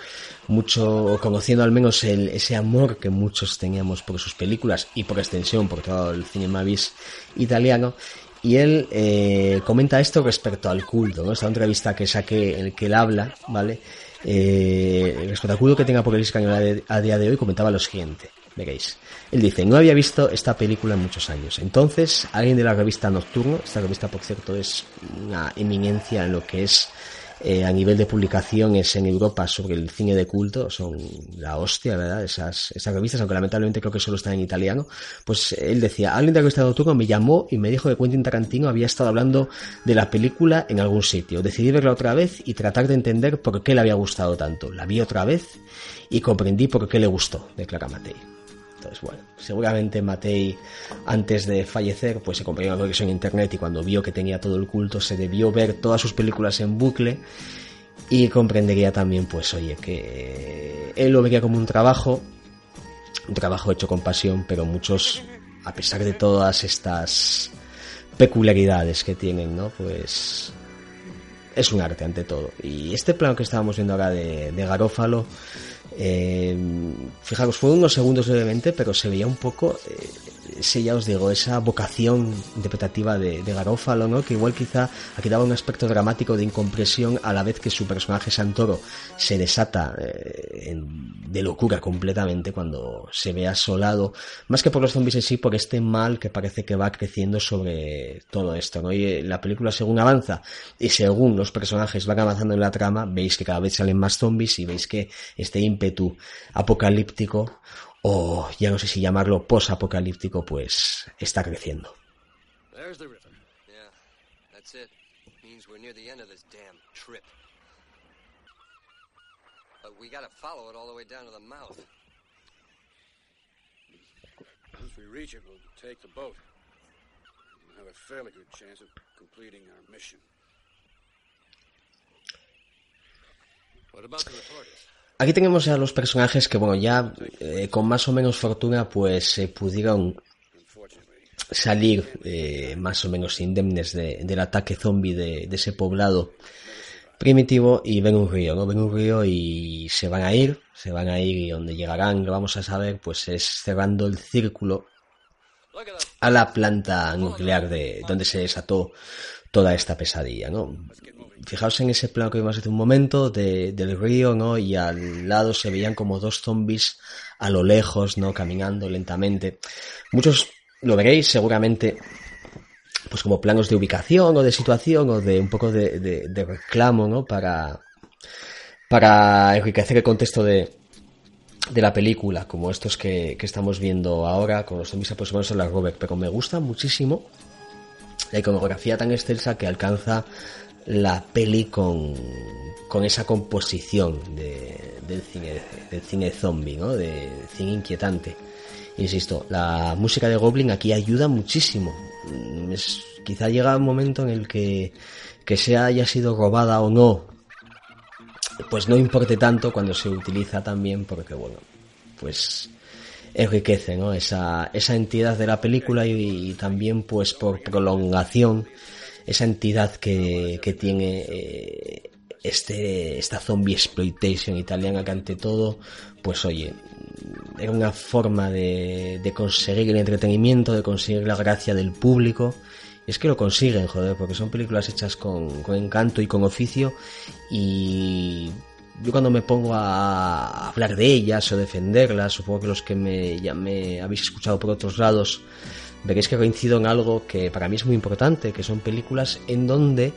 mucho conociendo al menos el, ese amor que muchos teníamos por sus películas y por extensión por todo el cinema bis italiano y él eh, comenta esto respecto al culto, ¿no? Esta entrevista que saqué en el que él habla, ¿vale? Eh, respecto al culto que tenga Apocalipsis Cañón a día de hoy comentaba lo siguiente veréis. Él dice, no había visto esta película en muchos años. Entonces, alguien de la revista Nocturno, esta revista por cierto es una eminencia en lo que es eh, a nivel de publicaciones en Europa sobre el cine de culto, son la hostia, ¿verdad? Esas, esas revistas, aunque lamentablemente creo que solo están en italiano. Pues él decía, alguien de revista Nocturno me llamó y me dijo que Quentin Tarantino había estado hablando de la película en algún sitio. Decidí verla otra vez y tratar de entender por qué le había gustado tanto. La vi otra vez y comprendí por qué le gustó, declara Matei. Entonces, bueno, seguramente Matei, antes de fallecer, pues se compró una conexión en internet y cuando vio que tenía todo el culto, se debió ver todas sus películas en bucle y comprendería también, pues, oye, que él lo veía como un trabajo, un trabajo hecho con pasión, pero muchos, a pesar de todas estas peculiaridades que tienen, ¿no? Pues es un arte ante todo. Y este plano que estábamos viendo ahora de Garófalo, eh, fijaros, fue unos segundos brevemente, pero se veía un poco eh, ese ya os digo, esa vocación interpretativa de, de Garófalo, ¿no? Que igual quizá aquí daba un aspecto dramático de incompresión a la vez que su personaje Santoro se desata eh, en, de locura completamente cuando se ve asolado, más que por los zombies en sí, por este mal que parece que va creciendo sobre todo esto, ¿no? Y eh, la película según avanza y según los personajes van avanzando en la trama, veis que cada vez salen más zombies y veis que este ímpetu apocalíptico o ya no sé si llamarlo posapocalíptico, pues está creciendo. There's the river. Yeah, that's it. Means we're near the end of this damn trip. But we gotta follow it all the way down to the mouth. Once we reach it, we'll take the boat. We'll have a fairly good chance of completing our mission. What about the reporters? Aquí tenemos a los personajes que, bueno, ya eh, con más o menos fortuna, pues se pudieron salir eh, más o menos indemnes de, del ataque zombie de, de, ese poblado primitivo y ven un río, ¿no? Ven un río y se van a ir, se van a ir y donde llegarán, lo vamos a saber, pues es cerrando el círculo a la planta nuclear de donde se desató toda esta pesadilla, ¿no? Fijaos en ese plano que vimos hace un momento de, del río, ¿no? Y al lado se veían como dos zombies a lo lejos, ¿no? Caminando lentamente. Muchos lo veréis seguramente pues como planos de ubicación o de situación o de un poco de, reclamo, ¿no? Para, para enriquecer el contexto de, de la película, como estos que, que estamos viendo ahora, con los zombies aproximados a la Robert, pero me gusta muchísimo la iconografía tan excelsa que alcanza la peli con, con esa composición de, del cine del cine zombie, ¿no? De cine inquietante. Insisto, la música de Goblin aquí ayuda muchísimo. Es, quizá llega un momento en el que, que sea haya sido robada o no, pues no importe tanto cuando se utiliza también porque, bueno, pues enriquece, ¿no? Esa, esa entidad de la película y, y también, pues por prolongación, esa entidad que, que tiene eh, este, esta zombie exploitation italiana que ante todo, pues oye, era una forma de, de conseguir el entretenimiento, de conseguir la gracia del público. Y es que lo consiguen, joder, porque son películas hechas con, con encanto y con oficio y yo cuando me pongo a hablar de ellas o defenderlas, supongo que los que me, ya me habéis escuchado por otros lados, veréis que coincido en algo que para mí es muy importante, que son películas en donde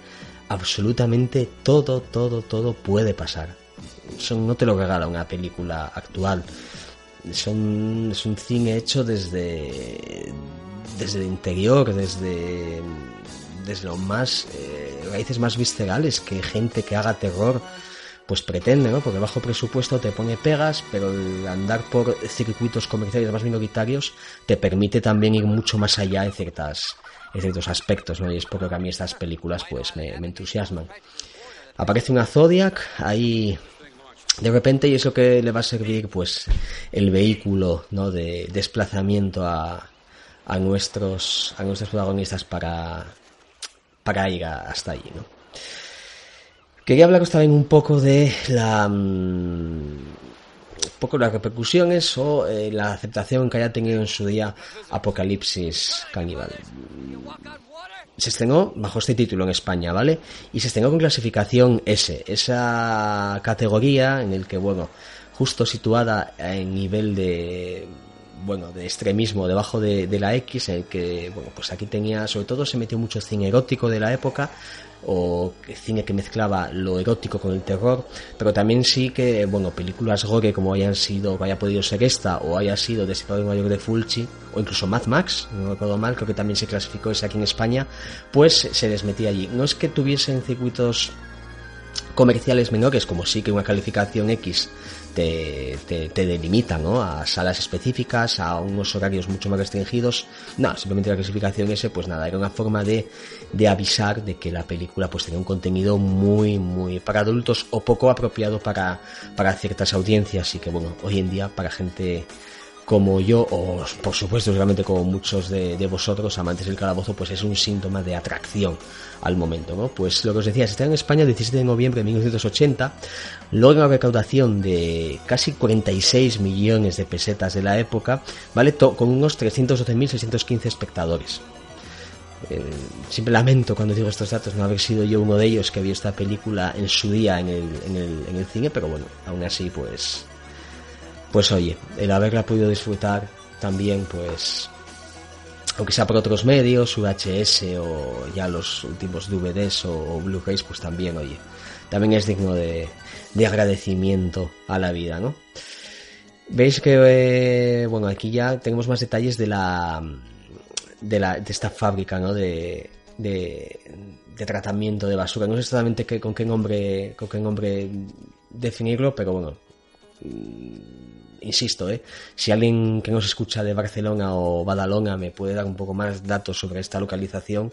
absolutamente todo, todo, todo puede pasar. Son, no te lo regala una película actual. Son, es un cine hecho desde, desde el interior, desde, desde lo más, eh, raíces más viscerales, que gente que haga terror pues pretende, ¿no? Porque bajo presupuesto te pone pegas, pero el andar por circuitos comerciales más minoritarios te permite también ir mucho más allá en ciertas en ciertos aspectos, ¿no? Y es por lo que a mí estas películas pues me, entusiasman. Aparece una Zodiac ahí de repente y eso que le va a servir pues el vehículo, ¿no? De desplazamiento a, a nuestros a nuestros protagonistas para para ir hasta allí, ¿no? Quería hablaros también un poco de la mm, poco las repercusiones o eh, la aceptación que haya tenido en su día Apocalipsis Caníbal. Se estrenó bajo este título en España, ¿vale? Y se estrenó con clasificación S, esa categoría en el que, bueno, justo situada en nivel de bueno, de extremismo debajo de, de, la X, en el que, bueno, pues aquí tenía, sobre todo se metió mucho cine erótico de la época, o cine que mezclaba lo erótico con el terror, pero también sí que, bueno, películas gore como hayan sido, haya podido ser esta, o haya sido Destripado Mayor de Fulci, o incluso Mad Max, no recuerdo mal, creo que también se clasificó ese aquí en España, pues se les metía allí. No es que tuviesen circuitos comerciales menores, como sí que una calificación X te, te, delimitan ¿no? a salas específicas, a unos horarios mucho más restringidos. No, simplemente la clasificación ese, pues nada, era una forma de, de avisar de que la película pues tenía un contenido muy, muy para adultos o poco apropiado para, para ciertas audiencias y que bueno, hoy en día para gente como yo, o por supuesto realmente como muchos de, vosotros, amantes del calabozo, pues es un síntoma de atracción al momento, ¿no? Pues lo que os decía, se está en España el 17 de noviembre de 1980, logra una recaudación de casi 46 millones de pesetas de la época, ¿vale? con unos 312.615 espectadores. Eh, siempre lamento cuando digo estos datos no haber sido yo uno de ellos que vio esta película en su día en el, en el, en el cine, pero bueno, aún así pues pues oye, el haberla podido disfrutar también, pues, aunque sea por otros medios, VHS o ya los últimos DVDs o, Blu-rays, pues también, oye, también es digno de, de agradecimiento a la vida, ¿no? Veis que, eh, bueno, aquí ya tenemos más detalles de la, de la, de esta fábrica, ¿no? De, de, de tratamiento de basura. No sé exactamente qué, con qué nombre, con qué nombre definirlo, pero bueno, insisto, ¿eh? si alguien que nos escucha de Barcelona o Badalona me puede dar un poco más datos sobre esta localización,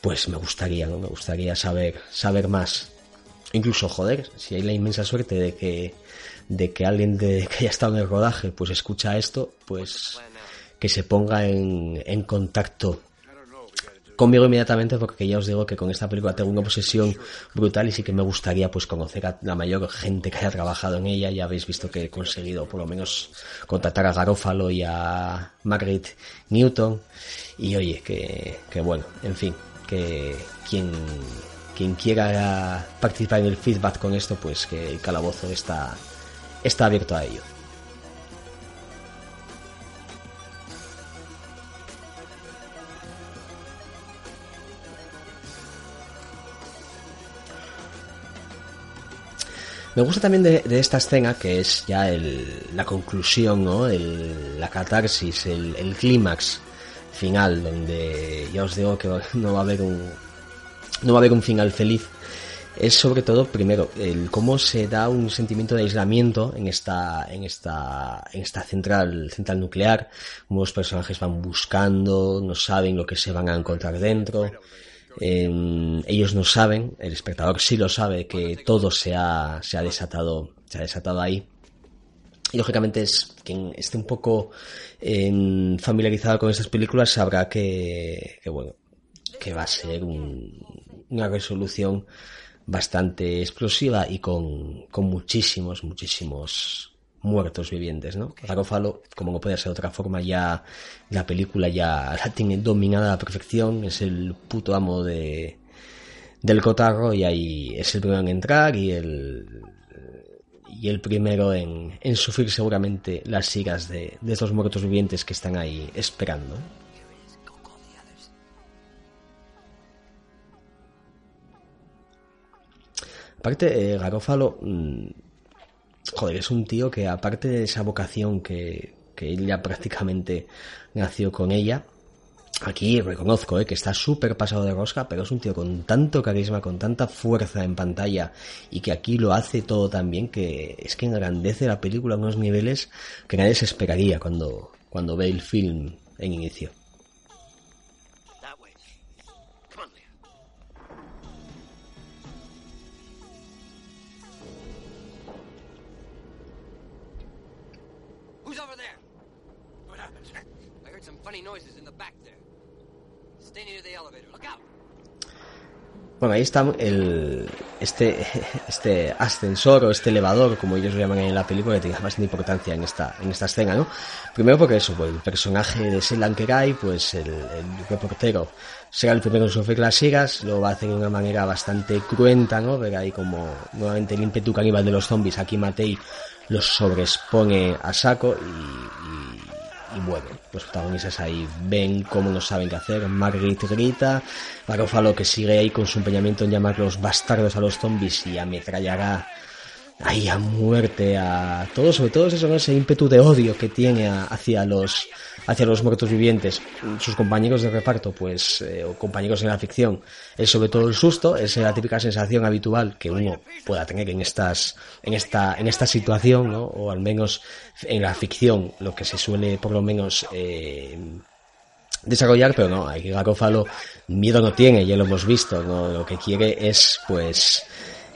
pues me gustaría, ¿no? Me gustaría saber, saber más. Incluso, joder, si hay la inmensa suerte de que, de que alguien de, que haya estado en el rodaje, pues escucha esto, pues que se ponga en, en contacto conmigo inmediatamente porque ya os digo que con esta película tengo una obsesión brutal y sí que me gustaría pues conocer a la mayor gente que haya trabajado en ella. Ya habéis visto que he conseguido por lo menos contactar a Garofalo y a Margaret Newton. Y oye que, que bueno en fin que quien quien quiera participar en el feedback con esto pues que el calabozo está está abierto a ello Me gusta también de, esta escena que es ya la conclusión, ¿no? la catarsis, el, clímax final, donde ya os digo que no va a haber un no va a haber un final feliz. Es sobre todo, primero, el cómo se da un sentimiento de aislamiento en esta, en esta, en esta central, central nuclear, cómo los personajes van buscando, no saben lo que se van a encontrar dentro, Em, ellos no saben, el espectador sí lo sabe, que todo se ha, se ha desatado, se ha desatado ahí. Y lógicamente es quien esté un poco em, familiarizado con estas películas sabrá que, que bueno, que va a ser una resolución bastante explosiva y con, con muchísimos, muchísimos muertos vivientes, ¿no? Garofalo, como no puede ser de otra forma, ya la película ya la tiene dominada a la perfección, es el puto amo de del cotarro y ahí es el primero en entrar y el y el primero en, en sufrir seguramente las iras de, de esos muertos vivientes que están ahí esperando. Aparte, eh, Garofalo, mmm, joder, es un tío que aparte de esa vocación que, que él ya prácticamente nació con ella, aquí reconozco eh, que está súper pasado de rosca, pero es un tío con tanto carisma, con tanta fuerza en pantalla y que aquí lo hace todo tan bien que es que engrandece la película a unos niveles que nadie se esperaría cuando, cuando ve el film en inicio. Bueno, ahí está el, este, este ascensor o este elevador, como ellos lo llaman en la película, que tiene bastante importancia en esta, en esta escena, ¿no? Primero porque eso, pues, el personaje de Selan Kerai, pues el, el reportero, será el primero en sufrir las sigas, lo hacer de una manera bastante cruenta, ¿no? Ver ahí como nuevamente el ímpetu caníbal de los zombies, aquí Matei los sobrespone a saco y, y, y bueno, los protagonistas ahí ven cómo no saben qué hacer, Margaret grita, Garofalo que sigue ahí con su empeñamiento en llamar los bastardos a los zombies y ametrallará ahí a muerte a todos, sobre todo eso, ¿no? ese ímpetu de odio que tiene a- hacia los hacia los muertos vivientes. Sus compañeros de reparto, pues, eh, o compañeros en la ficción, es sobre todo el susto, es la típica sensación habitual que uno pueda tener en estas, en esta, en esta situación, ¿no? O al menos en la ficción, lo que se suele por lo menos eh, desarrollar, pero no, aquí Garofalo miedo no tiene, ya lo hemos visto, ¿no? Lo que quiere es, pues,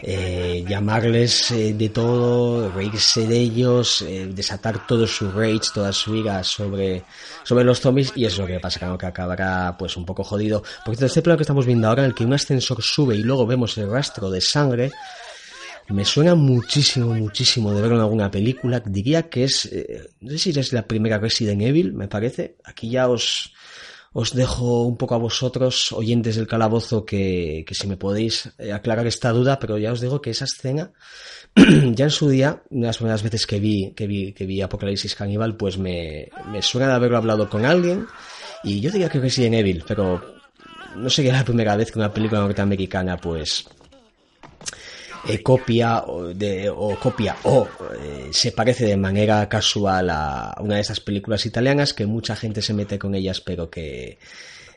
eh, llamarles eh, de todo, reírse de ellos, eh, desatar todo su rage, toda su ira sobre, sobre los zombies, y eso es lo que pasa, claro, que acabará pues un poco jodido. Porque este plano que estamos viendo ahora, en el que un ascensor sube y luego vemos el rastro de sangre, me suena muchísimo, muchísimo de verlo en alguna película. Diría que es, eh, no sé si es la primera Resident Evil, me parece. Aquí ya os, os dejo un poco a vosotros, oyentes del calabozo, que, que si me podéis eh, aclarar esta duda, pero ya os digo que esa escena, ya en su día, una de las primeras veces que vi, que vi, que vi Apocalipsis Caníbal, pues me, me suena de haberlo hablado con alguien, y yo diría que Resident Evil, pero no sería la primera vez que una película norteamericana, pues, eh, copia o, copia o eh, se parece de manera casual a una de esas películas italianas que mucha gente se mete con ellas pero que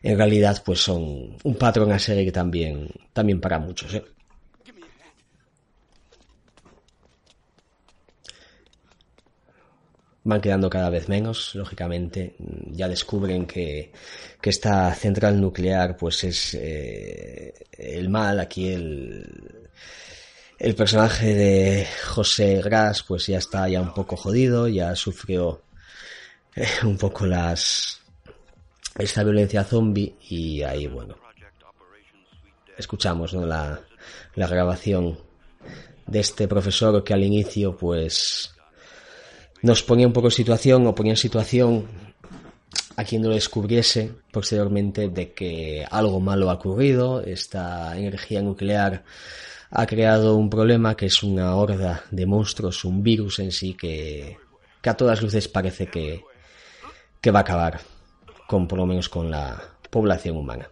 en realidad pues son un patrón a seguir también también para muchos ¿eh? van quedando cada vez menos, lógicamente. Ya descubren que, que esta central nuclear, pues es el mal. Aquí el, el personaje de José Gras, pues ya está ya un poco jodido, ya sufrió eh, un poco las esta violencia zombie y ahí bueno escuchamos ¿no? la, la grabación de este profesor que al inicio pues nos ponía un poco en situación o ponía en situación a quien no lo descubriese posteriormente de que algo malo ha ocurrido, esta energía nuclear ha creado un problema que es una horda de monstruos, un virus en sí que, que a todas luces parece que, que va a acabar con por lo menos con la población humana.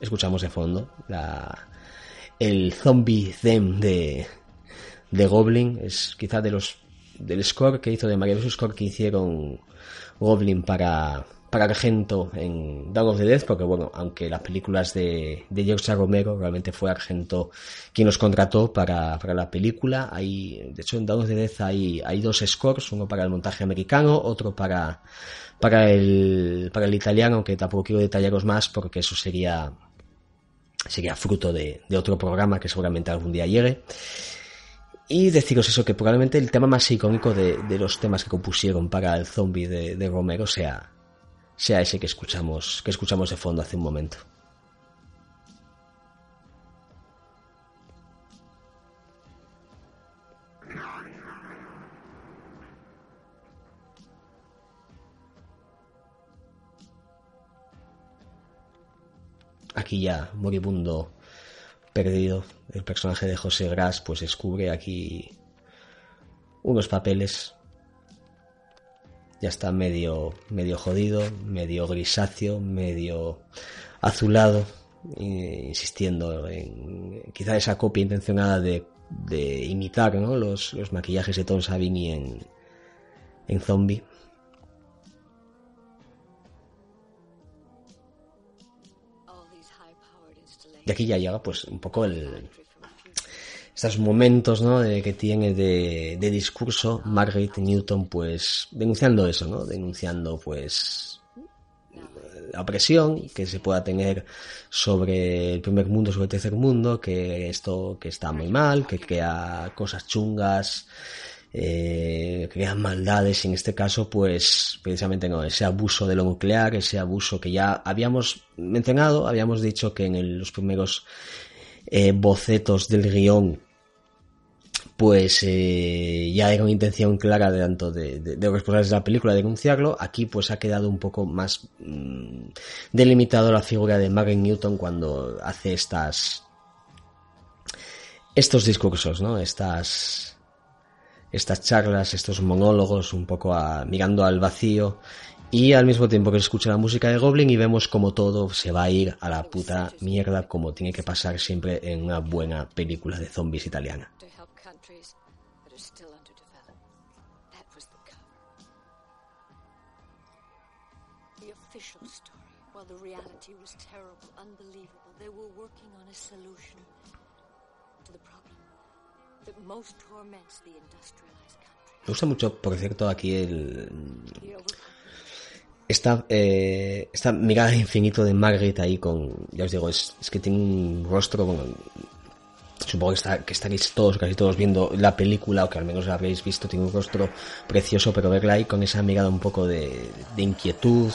Escuchamos de fondo la, el zombie them de, de Goblin, es quizá de los del score que hizo de maravilloso score que hicieron Goblin para para Argento en Dawn of the Dead, porque bueno, aunque las películas de, de George Romero realmente fue Argento quien los contrató para, para la película. Hay, de hecho, en Dawn of the Dead hay, hay dos scores, uno para el montaje americano, otro para, para el, para el italiano, aunque tampoco quiero detallaros más porque eso sería, sería fruto de, de otro programa que seguramente algún día llegue. Y deciros eso, que probablemente el tema más icónico de, de los temas que compusieron para el zombie de, de Romero sea, sea ese que escuchamos, que escuchamos de fondo hace un momento. Aquí ya, moribundo, perdido, el personaje de José Gras pues descubre aquí unos papeles ya está medio, medio jodido, medio grisáceo, medio azulado, insistiendo en quizá esa copia intencionada de, de imitar ¿no? los, los, maquillajes de Tom Savini en, en Zombie. Y aquí ya llega pues un poco el, estos momentos ¿no? de, que tiene de, de, discurso Margaret Newton pues denunciando eso, ¿no? denunciando pues la opresión que se pueda tener sobre el primer mundo, sobre el tercer mundo, que esto que está muy mal, que crea cosas chungas, eh, crea maldades, y en este caso, pues precisamente no, ese abuso de lo nuclear, ese abuso que ya habíamos mencionado, habíamos dicho que en los primeros eh, bocetos del guion pues eh, ya era una intención clara de tanto de, de, de, los responsables de la película denunciarlo. Aquí pues ha quedado un poco más mmm, delimitado la figura de Margaret Newton cuando hace estas estos discursos, ¿no? Estas estas charlas, estos monólogos un poco a, mirando al vacío y al mismo tiempo que se escucha la música de Goblin y vemos como todo se va a ir a la puta mierda como tiene que pasar siempre en una buena película de zombies italiana. Me gusta mucho, por cierto, aquí el esta, eh, esta mirada de infinito de Margaret ahí con, ya os digo, es, que tiene un rostro, supongo que, está, que estaréis todos, casi todos viendo la película, o que al menos la habréis visto, tiene un rostro precioso, pero verla ahí con esa mirada un poco de, de inquietud,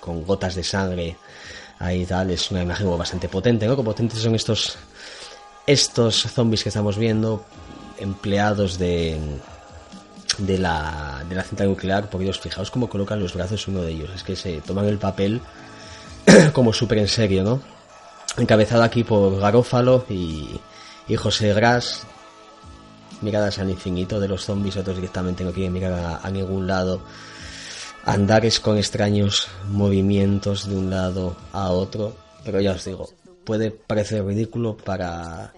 con gotas de sangre, ahí tal, es una imagen bastante potente, ¿no? Como potentes son estos, estos zombies que estamos viendo, empleados de, de la, de la central nuclear, porque Dios, fijaos cómo colocan los brazos uno de ellos, es que se toman el papel como súper en serio, ¿no? Encabezado aquí por Garófalo y, y José Gras, miradas al infinito de los zombies, otros directamente no quieren mirar a ningún lado, andares con extraños movimientos de un lado a otro, pero ya os digo, puede parecer ridículo para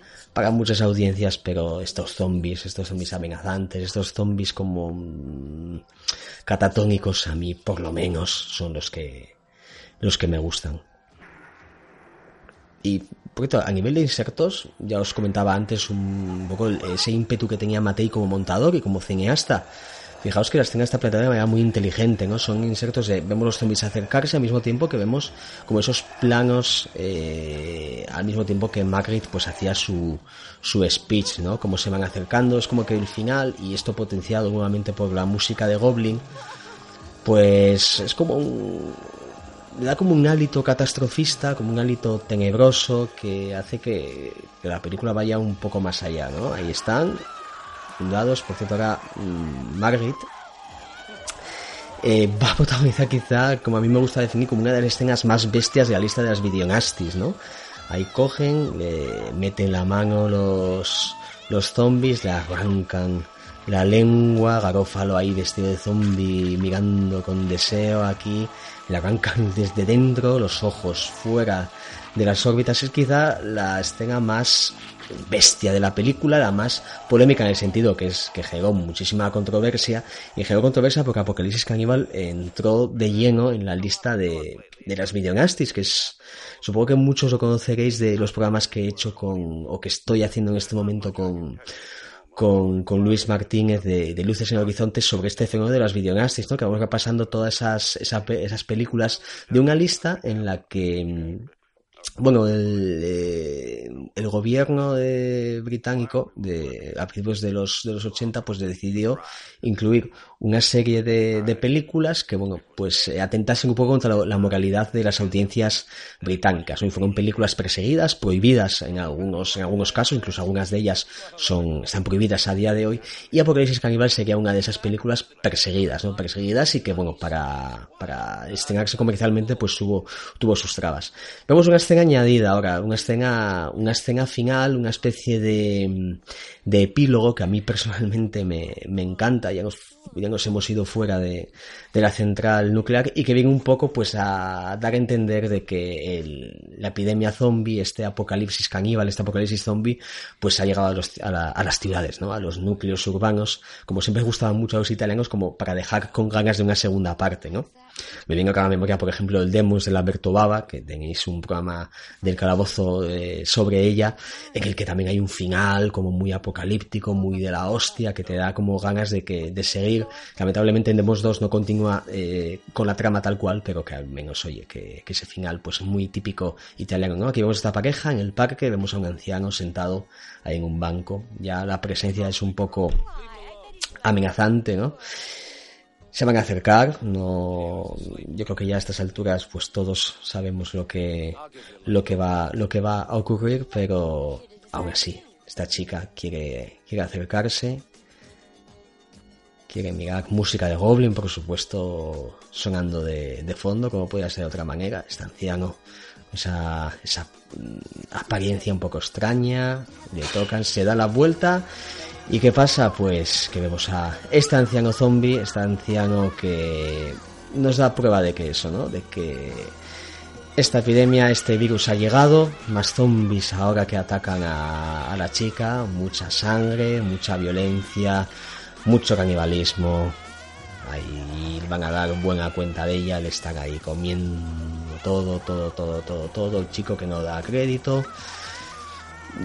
muchas audiencias, pero estos zombies, estos zombies amenazantes, estos zombies como mmm, catatónicos a mí por lo menos son los que los que me gustan. Y porque a nivel de insectos, ya os comentaba antes un poco ese ímpetu que tenía Matei como montador y como cineasta. Fijaos que la escena está planteada de manera muy inteligente, ¿no? Son insectos de, vemos los zombies acercarse al mismo tiempo que vemos como esos planos, eh, al mismo tiempo que Magritte pues hacía su, su speech, ¿no? Como se van acercando, es como que el final, y esto potenciado nuevamente por la música de Goblin, pues es como un, da como un hálito catastrofista, como un hálito tenebroso que hace que la película vaya un poco más allá, ¿no? Ahí están, fundados, por cierto ahora mmm, Margaret eh, va a protagonizar quizá, como a mí me gusta definir, como una de las escenas más bestias de la lista de las videonastis, ¿no? Ahí cogen, le meten la mano los, los zombies, le arrancan la lengua, Garófalo ahí vestido de zombie mirando con deseo aquí, le arrancan desde dentro, los ojos fuera de las órbitas, es quizá la escena más bestia de la película, la más polémica en el sentido que es que generó muchísima controversia y generó controversia porque Apocalipsis Caníbal entró de lleno en la lista de, de las videonastis, que es supongo que muchos lo conoceréis de los programas que he hecho con o que estoy haciendo en este momento con con, con Luis Martínez de, de, Luces en Horizonte sobre este fenómeno de las videonastis, ¿no? que vamos repasando todas esas, esa, esas películas de una lista en la que bueno, el, eh, el gobierno de, británico de, a principios de los, de los 80 pues decidió incluir una serie de, de películas que, bueno, pues eh, atentasen un poco contra la, moralidad de las audiencias británicas. ¿no? fueron películas perseguidas, prohibidas en algunos, en algunos casos, incluso algunas de ellas son, están prohibidas a día de hoy, y Apocalipsis Caníbal sería una de esas películas perseguidas, ¿no? Perseguidas y que, bueno, para, para estrenarse comercialmente, pues tuvo, tuvo sus trabas. Vemos una escena añadida ahora, una escena, una escena final, una especie de, de epílogo que a mí personalmente me, me encanta, ya nos, ya nos hemos ido fuera de, de, la central nuclear y que viene un poco pues a dar a entender de que el, la epidemia zombie, este apocalipsis caníbal, este apocalipsis zombie, pues ha llegado a, los, a, la, a, las ciudades, ¿no? A los núcleos urbanos, como siempre gustaban mucho a los italianos, como para dejar con ganas de una segunda parte, ¿no? Me viene acá la memoria, por ejemplo, el Demos de Alberto Baba, que tenéis un programa del calabozo eh, sobre ella, en el que también hay un final como muy apocalíptico, muy de la hostia, que te da como ganas de que de seguir. Lamentablemente en Demos 2 no continúa eh, con la trama tal cual, pero que al menos, oye, que, ese final pues muy típico italiano, ¿no? Aquí vemos esta pareja en el parque, vemos a un anciano sentado ahí en un banco, ya la presencia es un poco amenazante, ¿no? Se van a acercar, no, yo creo que ya a estas alturas pues todos sabemos lo que, lo que va, lo que va a ocurrir, pero aún así, esta chica quiere, quiere acercarse, quiere mirar música de Goblin, por supuesto, sonando de, de fondo, como podría ser de otra manera, este anciano, esa, esa apariencia un poco extraña, le tocan, se da la vuelta ¿Y qué pasa? Pues que vemos a este anciano zombie, este anciano que nos da prueba de que eso, ¿no? De que esta epidemia, este virus ha llegado, más zombies ahora que atacan a, la chica, mucha sangre, mucha violencia, mucho canibalismo. Ahí van a dar buena cuenta de ella, le están ahí comiendo todo, todo, todo, todo, todo, el chico que no da crédito.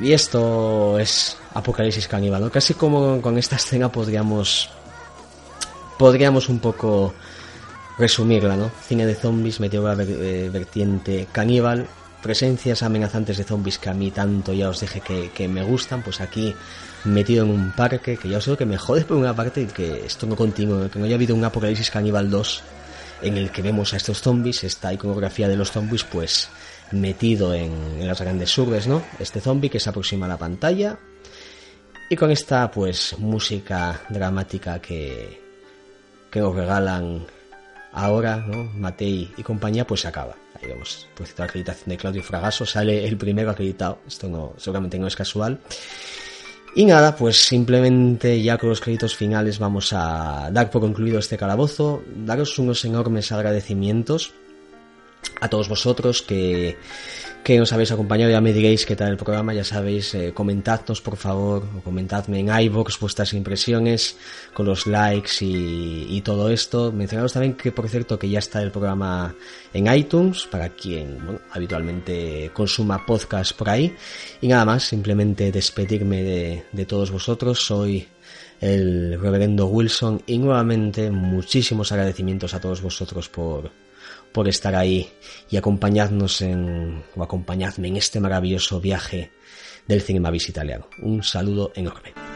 Y esto es Apocalipsis Caníbal, Casi como con esta escena podríamos podríamos un poco resumirla, ¿no? Cine de zombies, metió la eh, vertiente caníbal, presencias amenazantes de zombies que a mí tanto ya os dije que, me gustan, pues aquí metido en un parque, que ya os digo que me jode por una parte que esto no continúe, que no haya habido un Apocalipsis Caníbal 2 en el que vemos a estos zombies, esta iconografía de los zombies, pues metido en, las grandes urbes, ¿no? Este zombie que se aproxima a la pantalla y con esta pues música dramática que, que nos regalan ahora, ¿no? Matei y compañía, pues se acaba. Ahí vemos, pues la acreditación de Claudio Fragaso, sale el primero acreditado, esto no, seguramente no es casual. Y nada, pues simplemente ya con los créditos finales vamos a dar por concluido este calabozo, daros unos enormes agradecimientos a todos vosotros que, que nos habéis acompañado, ya me diréis qué tal el programa, ya sabéis, eh, comentadnos por favor, o comentadme en iVoox vuestras impresiones con los likes y, y, todo esto. Mencionaros también que, por cierto, que ya está el programa en iTunes, para quien habitualmente consuma podcast por ahí. Y nada más, simplemente despedirme de, de todos vosotros, soy el reverendo Wilson y nuevamente muchísimos agradecimientos a todos vosotros por por estar ahí y acompañarnos en, o acompañadme en este maravilloso viaje del cinema italiano. Un saludo enorme.